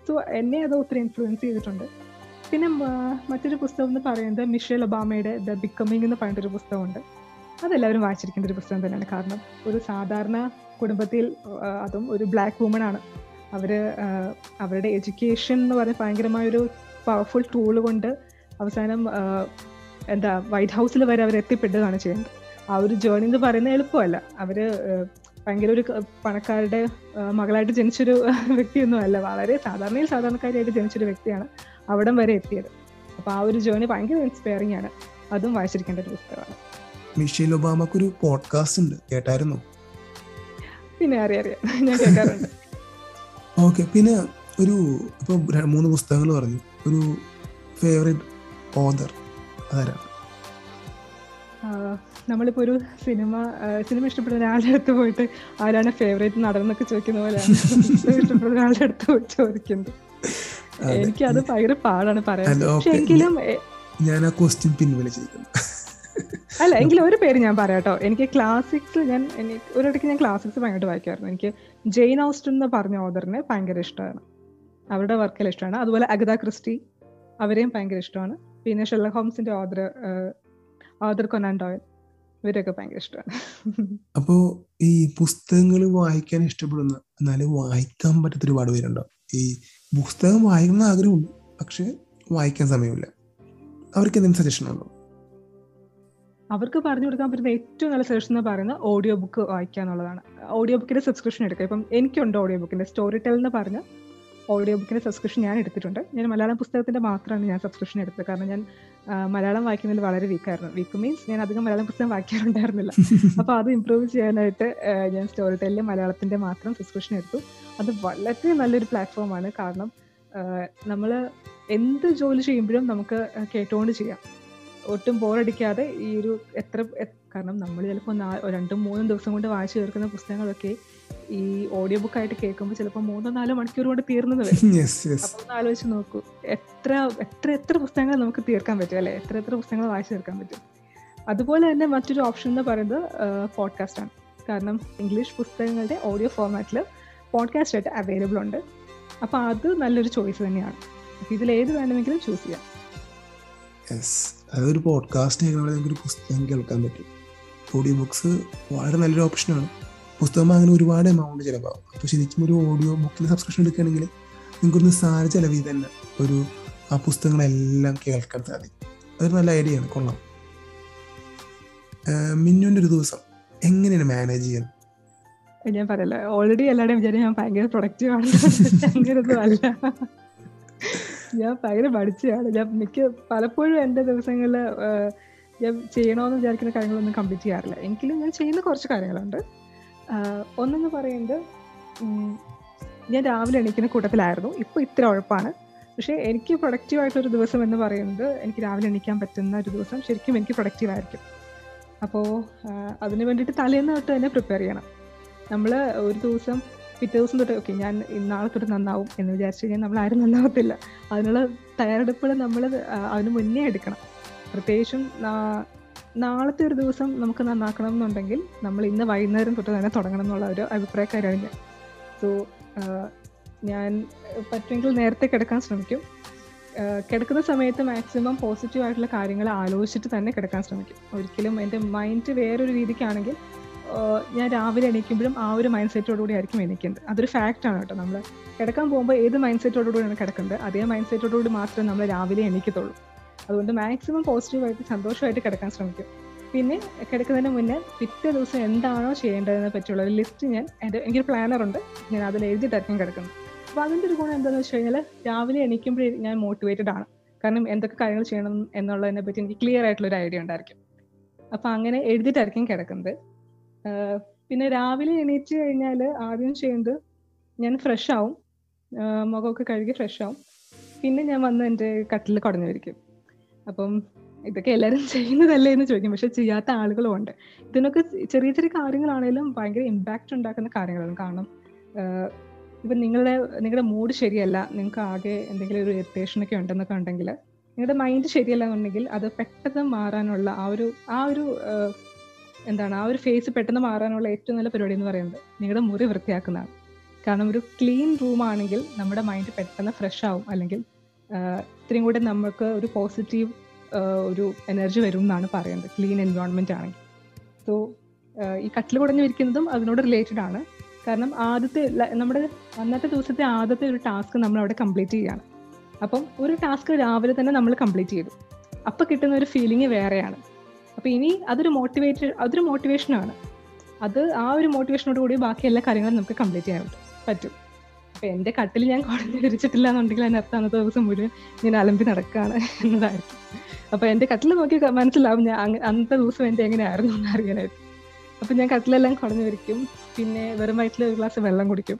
സോ എന്നെ അത് ഒത്തിരി ഇൻഫ്ലുവൻസ് ചെയ്തിട്ടുണ്ട്. പിന്നെ മറ്റൊരു പുസ്തകം എന്ന് പറയുന്നത് മിഷേൽ ഒബാമയുടെ ദ ബിക്കമിങ് എന്ന് പറഞ്ഞിട്ടൊരു പുസ്തകമുണ്ട്. അതെല്ലാവരും വായിച്ചിരിക്കുന്ന ഒരു പുസ്തകം തന്നെയാണ്. കാരണം ഒരു സാധാരണ കുടുംബത്തിൽ അതും ഒരു ബ്ലാക്ക് വുമൺ ആണ്. അവർ അവരുടെ എഡ്യൂക്കേഷൻ എന്ന് പറഞ്ഞ ഭയങ്കരമായൊരു പവർഫുൾ ടൂൾ കൊണ്ട് അവസാനം എന്താ വൈറ്റ് ഹൗസിൽ വരെ അവർ എത്തിപ്പെടുകയാണ് ചെയ്യുന്നത് ആ ഒരു ജേർണി എന്ന് പറയുന്നത് എളുപ്പമല്ല. അവർ ഭയങ്കര ഒരു പണക്കാരുടെ മകളായിട്ട് ജനിച്ചൊരു വ്യക്തിയൊന്നും അല്ല. വളരെ സാധാരണയിൽ സാധാരണക്കാരിയായിട്ട് ജനിച്ചൊരു വ്യക്തിയാണ് അവിടം വരെ എത്തിയത്. അപ്പൊ ആ ഒരു ജേർണി ഭയങ്കര ഇൻസ്പയറിംഗ് ആണ്. അതും വായിച്ചിരിക്കേണ്ട ഒരു പുസ്തകമാണ്. മിഷേൽ ഒബാമക്ക് ഒരു പോഡ്കാസ്റ്റ് ഉണ്ട്. കേട്ടായിരുന്നു? പിന്നെ അറിയാം അറിയാം. ഞാൻ കേൾക്കാറുണ്ട് ഓക്കെ പിന്നെ ഒരു ഇപ്പൊ മൂന്ന് പുസ്തകങ്ങൾ പറഞ്ഞു. ഒരു ഫേവറേറ്റ് ഓദർ അതാരാണ് നമ്മളിപ്പോ ഒരു സിനിമ സിനിമ ഇഷ്ടപ്പെടുന്ന ഒരാളുടെ അടുത്ത് പോയിട്ട് ആരാണ് ഫേവറേറ്റ് നടന്നൊക്കെ എന്നൊക്കെ ചോദിക്കുന്ന പോലെയാണ്. ഇഷ്ടപ്പെടുന്ന ഒരാളുടെ അടുത്ത് പോയി ചോദിക്കുന്നത്. എനിക്കത് എനിക്ക് അത് ഭയങ്കര പാടാണ് പറയാൻ. പക്ഷെ എങ്കിലും ഞാൻ ആ ക്വസ്റ്റ്യൻ പിൻവലിച്ചിരിക്കുന്നു അല്ല എങ്കിലും ഒരു പേര് ഞാൻ പറയാട്ടോ എനിക്ക് ക്ലാസിക്സ് ഞാൻ എനിക്ക് ഒരിടയ്ക്ക് ഞാൻ ക്ലാസിക്സ് ഭയങ്കരമായിട്ട് വായിക്കുമായിരുന്നു. എനിക്ക് ജെയിൻ ഓസ്റ്റൺ എന്ന് പറഞ്ഞ ഓദറിനെ ഭയങ്കര ഇഷ്ടമാണ്. അവരുടെ വർക്കിൽ ഇഷ്ടമാണ്. അതുപോലെ അഗത ക്രിസ്റ്റി അവരെയും ഭയങ്കര ഇഷ്ടമാണ്. പിന്നെ ഷെല്ല ഹോംസിന്റെ ഓദർ ഓദർ കൊനാൻ ഡോയൽ ഇവരൊക്കെ ഭയങ്കര ഇഷ്ടമാണ് അപ്പോ ഈ പുസ്തകങ്ങൾ വായിക്കാൻ ഇഷ്ടപ്പെടുന്ന എന്നാലും വായിക്കാൻ പറ്റാത്ത ഒരുപാട് പേരുണ്ടോ? ഈ പുസ്തകം വായിക്കുന്ന ആഗ്രഹമുണ്ട് പക്ഷെ വായിക്കാൻ സമയമില്ല. അവർക്ക് എന്തെങ്കിലും സജഷൻ ഉണ്ടോ? അവർക്ക് പറഞ്ഞു കൊടുക്കാൻ പറ്റുന്ന ഏറ്റവും നല്ല സജഷൻ എന്ന് പറയുന്നത് ഓഡിയോ ബുക്ക് വായിക്കുക എന്നുള്ളതാണ് ഓഡിയോ ബുക്കിന്റെ സബ്സ്ക്രിപ്ഷൻ എടുക്കുക. ഇപ്പം എനിക്കുണ്ട് ഓഡിയോ ബുക്കിന്റെ സ്റ്റോറി ടെൽ എന്ന് പറഞ്ഞ ഓഡിയോ ബുക്കിന്റെ സബ്സ്ക്രിപ്ഷൻ ഞാൻ എടുത്തിട്ടുണ്ട്. ഞാൻ മലയാളം പുസ്തകത്തിന്റെ മാത്രമാണ് ഞാൻ സബ്സ്ക്രിപ്ഷൻ എടുത്തത്. കാരണം ഞാൻ മലയാളം വായിക്കുന്നതിൽ വളരെ വീക്കായിരുന്നു വീക്ക് മീൻസ് ഞാൻ അധികം മലയാളം പുസ്തകം വായിക്കാറുണ്ടായിരുന്നില്ല. അപ്പോൾ അത് ഇമ്പ്രൂവ് ചെയ്യാനായിട്ട് ഞാൻ സ്റ്റോറി ടെല്ലിൽ മലയാളത്തിന്റെ മാത്രം സബ്സ്ക്രിപ്ഷൻ എടുത്തു. അത് വളരെ നല്ലൊരു പ്ലാറ്റ്ഫോമാണ് കാരണം നമ്മൾ എന്ത് ജോലി ചെയ്യുമ്പോഴും നമുക്ക് കേട്ടുകൊണ്ട് ചെയ്യാം. ഒട്ടും ബോറടിക്കാതെ ഈ ഒരു എത്ര കാരണം നമ്മൾ ചിലപ്പോൾ രണ്ടും മൂന്നും ദിവസം കൊണ്ട് വായിച്ചു തീർക്കുന്ന പുസ്തകങ്ങളൊക്കെ ഈ ഓഡിയോ ബുക്ക് ആയിട്ട് കേൾക്കുമ്പോൾ ചിലപ്പോൾ മൂന്നോ നാലോ മണിക്കൂർ കൊണ്ട് തീർന്നത് വരും. യെസ് യെസ് അപ്പൊ ഒന്ന് ആലോചിച്ച് നോക്കൂ. എത്ര എത്ര എത്ര പുസ്തകങ്ങൾ നമുക്ക് തീർക്കാൻ പറ്റും അല്ലെ? എത്ര എത്ര പുസ്തകങ്ങൾ വായിച്ചു തീർക്കാൻ പറ്റും? അതുപോലെ തന്നെ മറ്റൊരു ഓപ്ഷൻ എന്ന് പറയുന്നത് പോഡ്കാസ്റ്റ് ആണ്. കാരണം ഇംഗ്ലീഷ് പുസ്തകങ്ങളുടെ ഓഡിയോ ഫോർമാറ്റിൽ പോഡ്കാസ്റ്റ് ആയിട്ട് അവൈലബിൾ ഉണ്ട്. അപ്പൊ അത് നല്ലൊരു ചോയ്സ് തന്നെയാണ്. അപ്പോൾ ഇതിൽ ഏത് വേണമെങ്കിലും ചൂസ് ചെയ്യാം. യെസ് പോഡ്കാസ്റ്റ് ഒരു പുസ്തകം കേൾക്കാൻ പറ്റും. ഓഡിയോ ബുക്സ് വളരെ നല്ലൊരു ഓപ്ഷനാണ് പുസ്തകം അങ്ങനെ ഒരുപാട് എമൗണ്ട് ചിലവാകും. അപ്പോൾ ശരിക്കും ഒരു ഓഡിയോ ബുക്കിൽ സബ്സ്ക്രിപ്ഷൻ എടുക്കുകയാണെങ്കിൽ നിങ്ങൾക്കൊന്ന് സാര ചിലവിൽ തന്നെ ഒരു ആ പുസ്തകങ്ങളെല്ലാം കേൾക്കാൻ സാധിക്കും. അതൊരു നല്ല ഐഡിയ ആണ്. കൊള്ളാം. മിന്നുവിന്റെ ഒരു ദിവസം എങ്ങനെയാണ് മാനേജ് ചെയ്യുന്നത് ഞാൻ പറയല്ലോ ഓൾറെഡി എല്ലാവരുടെയും വിചാരം ഞാൻ ഭയങ്കര പ്രൊഡക്റ്റീവ് ആണ്. അങ്ങനൊന്നും അല്ല. ഞാൻ ഭയങ്കര പഠിച്ചതാണ് ഞാൻ മിക്ക പലപ്പോഴും എന്റെ ദിവസങ്ങളിൽ ഞാൻ ചെയ്യണമെന്ന് വിചാരിക്കുന്ന കാര്യങ്ങളൊന്നും കംപ്ലീറ്റ് ചെയ്യാറില്ല. എങ്കിലും ഞാൻ ചെയ്യുന്ന കുറച്ച് കാര്യങ്ങളുണ്ട്. ഒന്നെന്ന് പറയുന്നത് ഞാൻ രാവിലെ എണീക്കുന്ന കൂട്ടത്തിലായിരുന്നു. ഇപ്പോൾ ഇത്ര ഉഴപ്പാണ്. പക്ഷേ എനിക്ക് പ്രൊഡക്റ്റീവായിട്ടൊരു ദിവസം എന്ന് പറയുന്നത് എനിക്ക് രാവിലെ എണീക്കാൻ പറ്റുന്ന ഒരു ദിവസം ശരിക്കും എനിക്ക് പ്രൊഡക്റ്റീവായിരിക്കും അപ്പോൾ അതിന് വേണ്ടിയിട്ട് തലേന്ന് തൊട്ട് തന്നെ പ്രിപ്പയർ ചെയ്യണം. നമ്മൾ ഒരു ദിവസം പിറ്റേ ദിവസം തൊട്ട് ഓക്കെ ഞാൻ നാളെ തൊട്ട് നന്നാവും എന്ന് വിചാരിച്ചു കഴിഞ്ഞാൽ നമ്മൾ ആരും നന്നാവത്തില്ല. അതിനുള്ള തയ്യാറെടുപ്പുകൾ നമ്മൾ അതിന് മുന്നേ എടുക്കണം. പ്രത്യേകിച്ചും നാളത്തെ ഒരു ദിവസം നമുക്ക് നന്നാക്കണം എന്നുണ്ടെങ്കിൽ നമ്മൾ ഇന്ന് വൈകുന്നേരം തൊട്ട് തന്നെ തുടങ്ങണം എന്നുള്ള ഒരു അഭിപ്രായക്കാരാണ് ഞാൻ. സോ ഞാൻ പറ്റുമെങ്കിൽ നേരത്തെ കിടക്കാൻ ശ്രമിക്കും. കിടക്കുന്ന സമയത്ത് മാക്സിമം പോസിറ്റീവ് ആയിട്ടുള്ള കാര്യങ്ങൾ ആലോചിച്ചിട്ട് തന്നെ കിടക്കാൻ ശ്രമിക്കും. ഒരിക്കലും എന്റെ മൈൻഡ് വേറൊരു രീതിക്കാണെങ്കിൽ ഞാൻ രാവിലെ എണീക്കുമ്പോഴും ആ ഒരു മൈൻഡ് സെറ്റോടുകൂടി ആയിരിക്കും എണീക്കുന്നത് അതൊരു ഫാക്റ്റാണ് കേട്ടോ. നമ്മൾ കിടക്കാൻ പോകുമ്പോൾ ഏത് മൈൻഡ് സെറ്റോടുകൂടിയാണ് കിടക്കുന്നത് അതേ മൈൻഡ് സെറ്റോടുകൂടി മാത്രമേ നമ്മൾ രാവിലെ എണീക്കത്തുള്ളൂ. അതുകൊണ്ട് മാക്സിമം പോസിറ്റീവായിട്ട് സന്തോഷമായിട്ട് കിടക്കാൻ ശ്രമിക്കും. പിന്നെ കിടക്കുന്നതിന് മുന്നേ പിറ്റേ ദിവസം എന്താണോ ചെയ്യേണ്ടതെന്ന് പറ്റിയുള്ള ഒരു ലിസ്റ്റ് ഞാൻ എന്റെ എനിക്കൊരു പ്ലാനറുണ്ട് ഞാൻ അതിൽ എഴുതിയിട്ടായിരിക്കും കിടക്കുന്നത്. അപ്പോൾ അതിന്റെ ഒരു ഗുണം എന്താണെന്ന് വെച്ച് കഴിഞ്ഞാൽ രാവിലെ എണീക്കുമ്പോഴേ ഞാൻ മോട്ടിവേറ്റഡ് ആണ്. കാരണം എന്തൊക്കെ കാര്യങ്ങൾ ചെയ്യണം എന്നുള്ളതിനെ പറ്റി എനിക്ക് ക്ലിയർ ആയിട്ടുള്ള ഒരു ഐഡിയ ഉണ്ടായിരിക്കും. അപ്പോൾ അങ്ങനെ എഴുതിയിട്ടായിരിക്കും കിടക്കുന്നത്. പിന്നെ രാവിലെ എണീറ്റ് കഴിഞ്ഞാൽ ആദ്യം ചെയ്യുന്നത് ഞാൻ ഫ്രഷ് ആവും. മുഖമൊക്കെ കഴുകി ഫ്രഷ് ആവും. പിന്നെ ഞാൻ വന്ന് എന്റെ കട്ടിൽ കുടഞ്ഞു വരിക്കും അപ്പം ഇതൊക്കെ എല്ലാവരും ചെയ്യുന്നതല്ലേ എന്ന് ചോദിക്കും. പക്ഷെ ചെയ്യാത്ത ആളുകളും ഉണ്ട്. ഇതിനൊക്കെ ചെറിയ ചെറിയ കാര്യങ്ങളാണെങ്കിലും ഭയങ്കര ഇമ്പാക്റ്റ് ഉണ്ടാക്കുന്ന കാര്യങ്ങളാണ്. കാരണം ഇപ്പം നിങ്ങളുടെ നിങ്ങളുടെ മൂഡ് ശരിയല്ല. നിങ്ങൾക്ക് ആകെ എന്തെങ്കിലും ഒരു ഇറിറ്റേഷനൊക്കെ ഉണ്ടെന്നൊക്കെ ഉണ്ടെങ്കിൽ നിങ്ങളുടെ മൈൻഡ് ശരിയല്ല എന്നുണ്ടെങ്കിൽ അത് പെട്ടെന്ന് മാറാനുള്ള ആ ഒരു ആ ഒരു എന്താണ് ആ ഒരു ഫേസ് പെട്ടെന്ന് മാറാനുള്ള ഏറ്റവും നല്ല പരിപാടി എന്ന് പറയുന്നത് നിങ്ങളുടെ മുറി വൃത്തിയാക്കുന്നതാണ്. കാരണം ഒരു ക്ലീൻ റൂം ആണെങ്കിൽ നമ്മുടെ മൈൻഡ് പെട്ടെന്ന് ഫ്രഷ് ആവും. അല്ലെങ്കിൽ ഇത്രയും കൂടെ നമുക്ക് ഒരു പോസിറ്റീവ് ഒരു എനർജി വരും എന്നാണ് പറയുന്നത്. ക്ലീൻ എൻവയോൺമെന്റ് ആണെങ്കിൽ. സോ ഈ കട്ടിൽ കുടഞ്ഞു ഇരിക്കുന്നതും അതിനോട് റിലേറ്റഡ് ആണ്. കാരണം ആദ്യത്തെ നമ്മുടെ അന്നത്തെ ദിവസത്തെ ആദ്യത്തെ ഒരു ടാസ്ക് നമ്മൾ അവിടെ കംപ്ലീറ്റ് ചെയ്യാണ്. അപ്പം ഒരു ടാസ്ക് രാവിലെ തന്നെ നമ്മൾ കംപ്ലീറ്റ് ചെയ്തു. അപ്പം കിട്ടുന്ന ഒരു ഫീലിംഗ് വേറെയാണ്. അപ്പം ഇനി അതൊരു മോട്ടിവേറ്റ് അതൊരു മോട്ടിവേഷനാണ് അത് ആ ഒരു മോട്ടിവേഷനോട് കൂടി ബാക്കി എല്ലാ കാര്യങ്ങളും നമുക്ക് കംപ്ലീറ്റ് ചെയ്യാൻ പറ്റും. അപ്പം എന്റെ കട്ടിൽ ഞാൻ കുടഞ്ഞു വിരിച്ചിട്ടില്ല എന്നുണ്ടെങ്കിൽ അതിനർത്ഥം അന്നത്തെ ദിവസം മുഴുവൻ ഞാൻ അലമ്പി നടക്കുകയാണ് എന്നതായിരിക്കും. അപ്പൊ എന്റെ കട്ടിൽ നോക്കി മനസ്സിലാവും ഞാൻ അന്നത്തെ ദിവസം എന്റെ എങ്ങനെയായിരുന്നു എന്ന് അറിയാനായിട്ട്. അപ്പം ഞാൻ കട്ടിലെല്ലാം കുടഞ്ഞു വിരിക്കും. പിന്നെ വെറും വയറ്റിൽ ഒരു ഗ്ലാസ് വെള്ളം കുടിക്കും.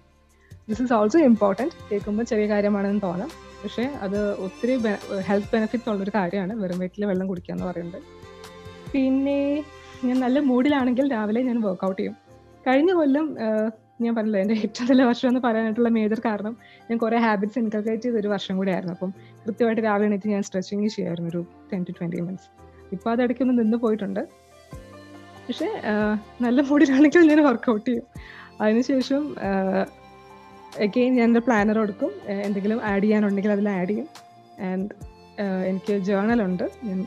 ദിസ് ഈസ് ഓൾസോ ഇമ്പോർട്ടന്റ് കേൾക്കുമ്പോൾ ചെറിയ കാര്യമാണെന്ന് തോന്നാം. പക്ഷേ അത് ഒത്തിരി ഹെൽത്ത് ബെനിഫിറ്റ്സ് ഉള്ളൊരു കാര്യമാണ്. വെറും വയറ്റിൽ വെള്ളം കുടിക്കുക എന്ന് പറയുന്നത്. പിന്നെ ഞാൻ നല്ല മൂഡിലാണെങ്കിൽ രാവിലെ ഞാൻ വർക്കൗട്ട് ചെയ്യും. കഴിഞ്ഞ കൊല്ലം ഞാൻ പറഞ്ഞില്ല എന്റെ ഏറ്റവും നല്ല വർഷം എന്ന് പറയാനായിട്ടുള്ള മേജർ കാരണം ഞാൻ കുറേ ഹാബിറ്റ്സ് ഇൻകൾക്കേറ്റ് ചെയ്ത ഒരു വർഷം കൂടി ആയിരുന്നു അപ്പം കൃത്യമായിട്ട് രാവിലെ എണീറ്റ് ഞാൻ സ്ട്രെച്ചിങ് ചെയ്യായിരുന്നു ഒരു ടെൻ ടു ട്വന്റി മിനിറ്റ്സ് ഇപ്പോൾ അത് ഇടയ്ക്കൊന്ന് നിന്ന് പോയിട്ടുണ്ട്. പക്ഷേ നല്ല മൂഡിലാണെങ്കിൽ ഞാൻ വർക്കൗട്ട് ചെയ്യും. അതിനുശേഷം അഗെയിൻ ഞാൻ എന്റെ പ്ലാനർ എടുക്കും എന്തെങ്കിലും ആഡ് ചെയ്യാനുണ്ടെങ്കിൽ അതിൽ ആഡ് ചെയ്യും. ആൻഡ് എനിക്ക് ഉണ്ട്. ഞാൻ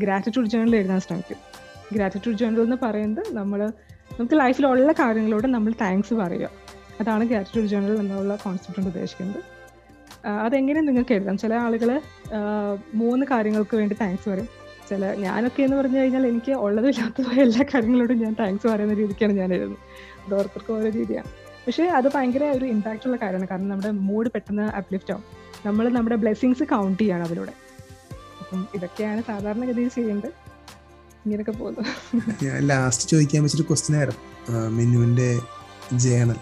ഗ്രാറ്റിറ്റ്യൂഡ് ജേണൽ എഴുതാൻ ശ്രമിക്കും. ഗ്രാറ്റിറ്റ്യൂഡ് ജേണൽ എന്ന് പറയുന്നത് നമ്മൾ നമുക്ക് ലൈഫിലുള്ള കാര്യങ്ങളോട് നമ്മൾ താങ്ക്സ് പറയുക. അതാണ് ഗ്രാറ്റിറ്റ്യൂഡ് ജേണൽ എന്നുള്ള കോൺസെപ്റ്റ് കൊണ്ട് ഉദ്ദേശിക്കുന്നത്. അതെങ്ങനെ നിങ്ങൾക്ക് എഴുതാം? ചില ആളുകൾ മൂന്ന് കാര്യങ്ങൾക്ക് വേണ്ടി താങ്ക്സ് പറയും. ചില ഞാനൊക്കെ എന്ന് പറഞ്ഞു കഴിഞ്ഞാൽ എനിക്ക് ഉള്ളതും ഇല്ലാത്തതുമായ എല്ലാ കാര്യങ്ങളോടും ഞാൻ താങ്ക്സ് പറയുന്ന രീതിക്കാണ് ഞാൻ എഴുതുന്നത്. അത് ഓരോരുത്തർക്കും ഓരോ രീതിയാണ്. പക്ഷേ അത് ഭയങ്കര ഒരു ഇമ്പാക്റ്റ് ഉള്ള കാര്യമാണ്. കാരണം നമ്മുടെ മൂഡ് പെട്ടെന്ന് അപ്ലിഫ്റ്റ് ആവും. നമ്മൾ നമ്മുടെ ബ്ലെസ്സിങ്സ് കൗണ്ട് ചെയ്യണം അതിലൂടെ. അപ്പം ഇതൊക്കെയാണ് സാധാരണഗതിയിൽ ചെയ്യേണ്ടത്. ഇങ്ങനെയൊക്കെ പോകുന്നു. ഞാൻ ലാസ്റ്റ് ചോദിക്കാൻ വെച്ചൊരു ക്വസ്റ്റ്യൻ ആയിരുന്നു. മെനുവിന്റെ ജേണൽ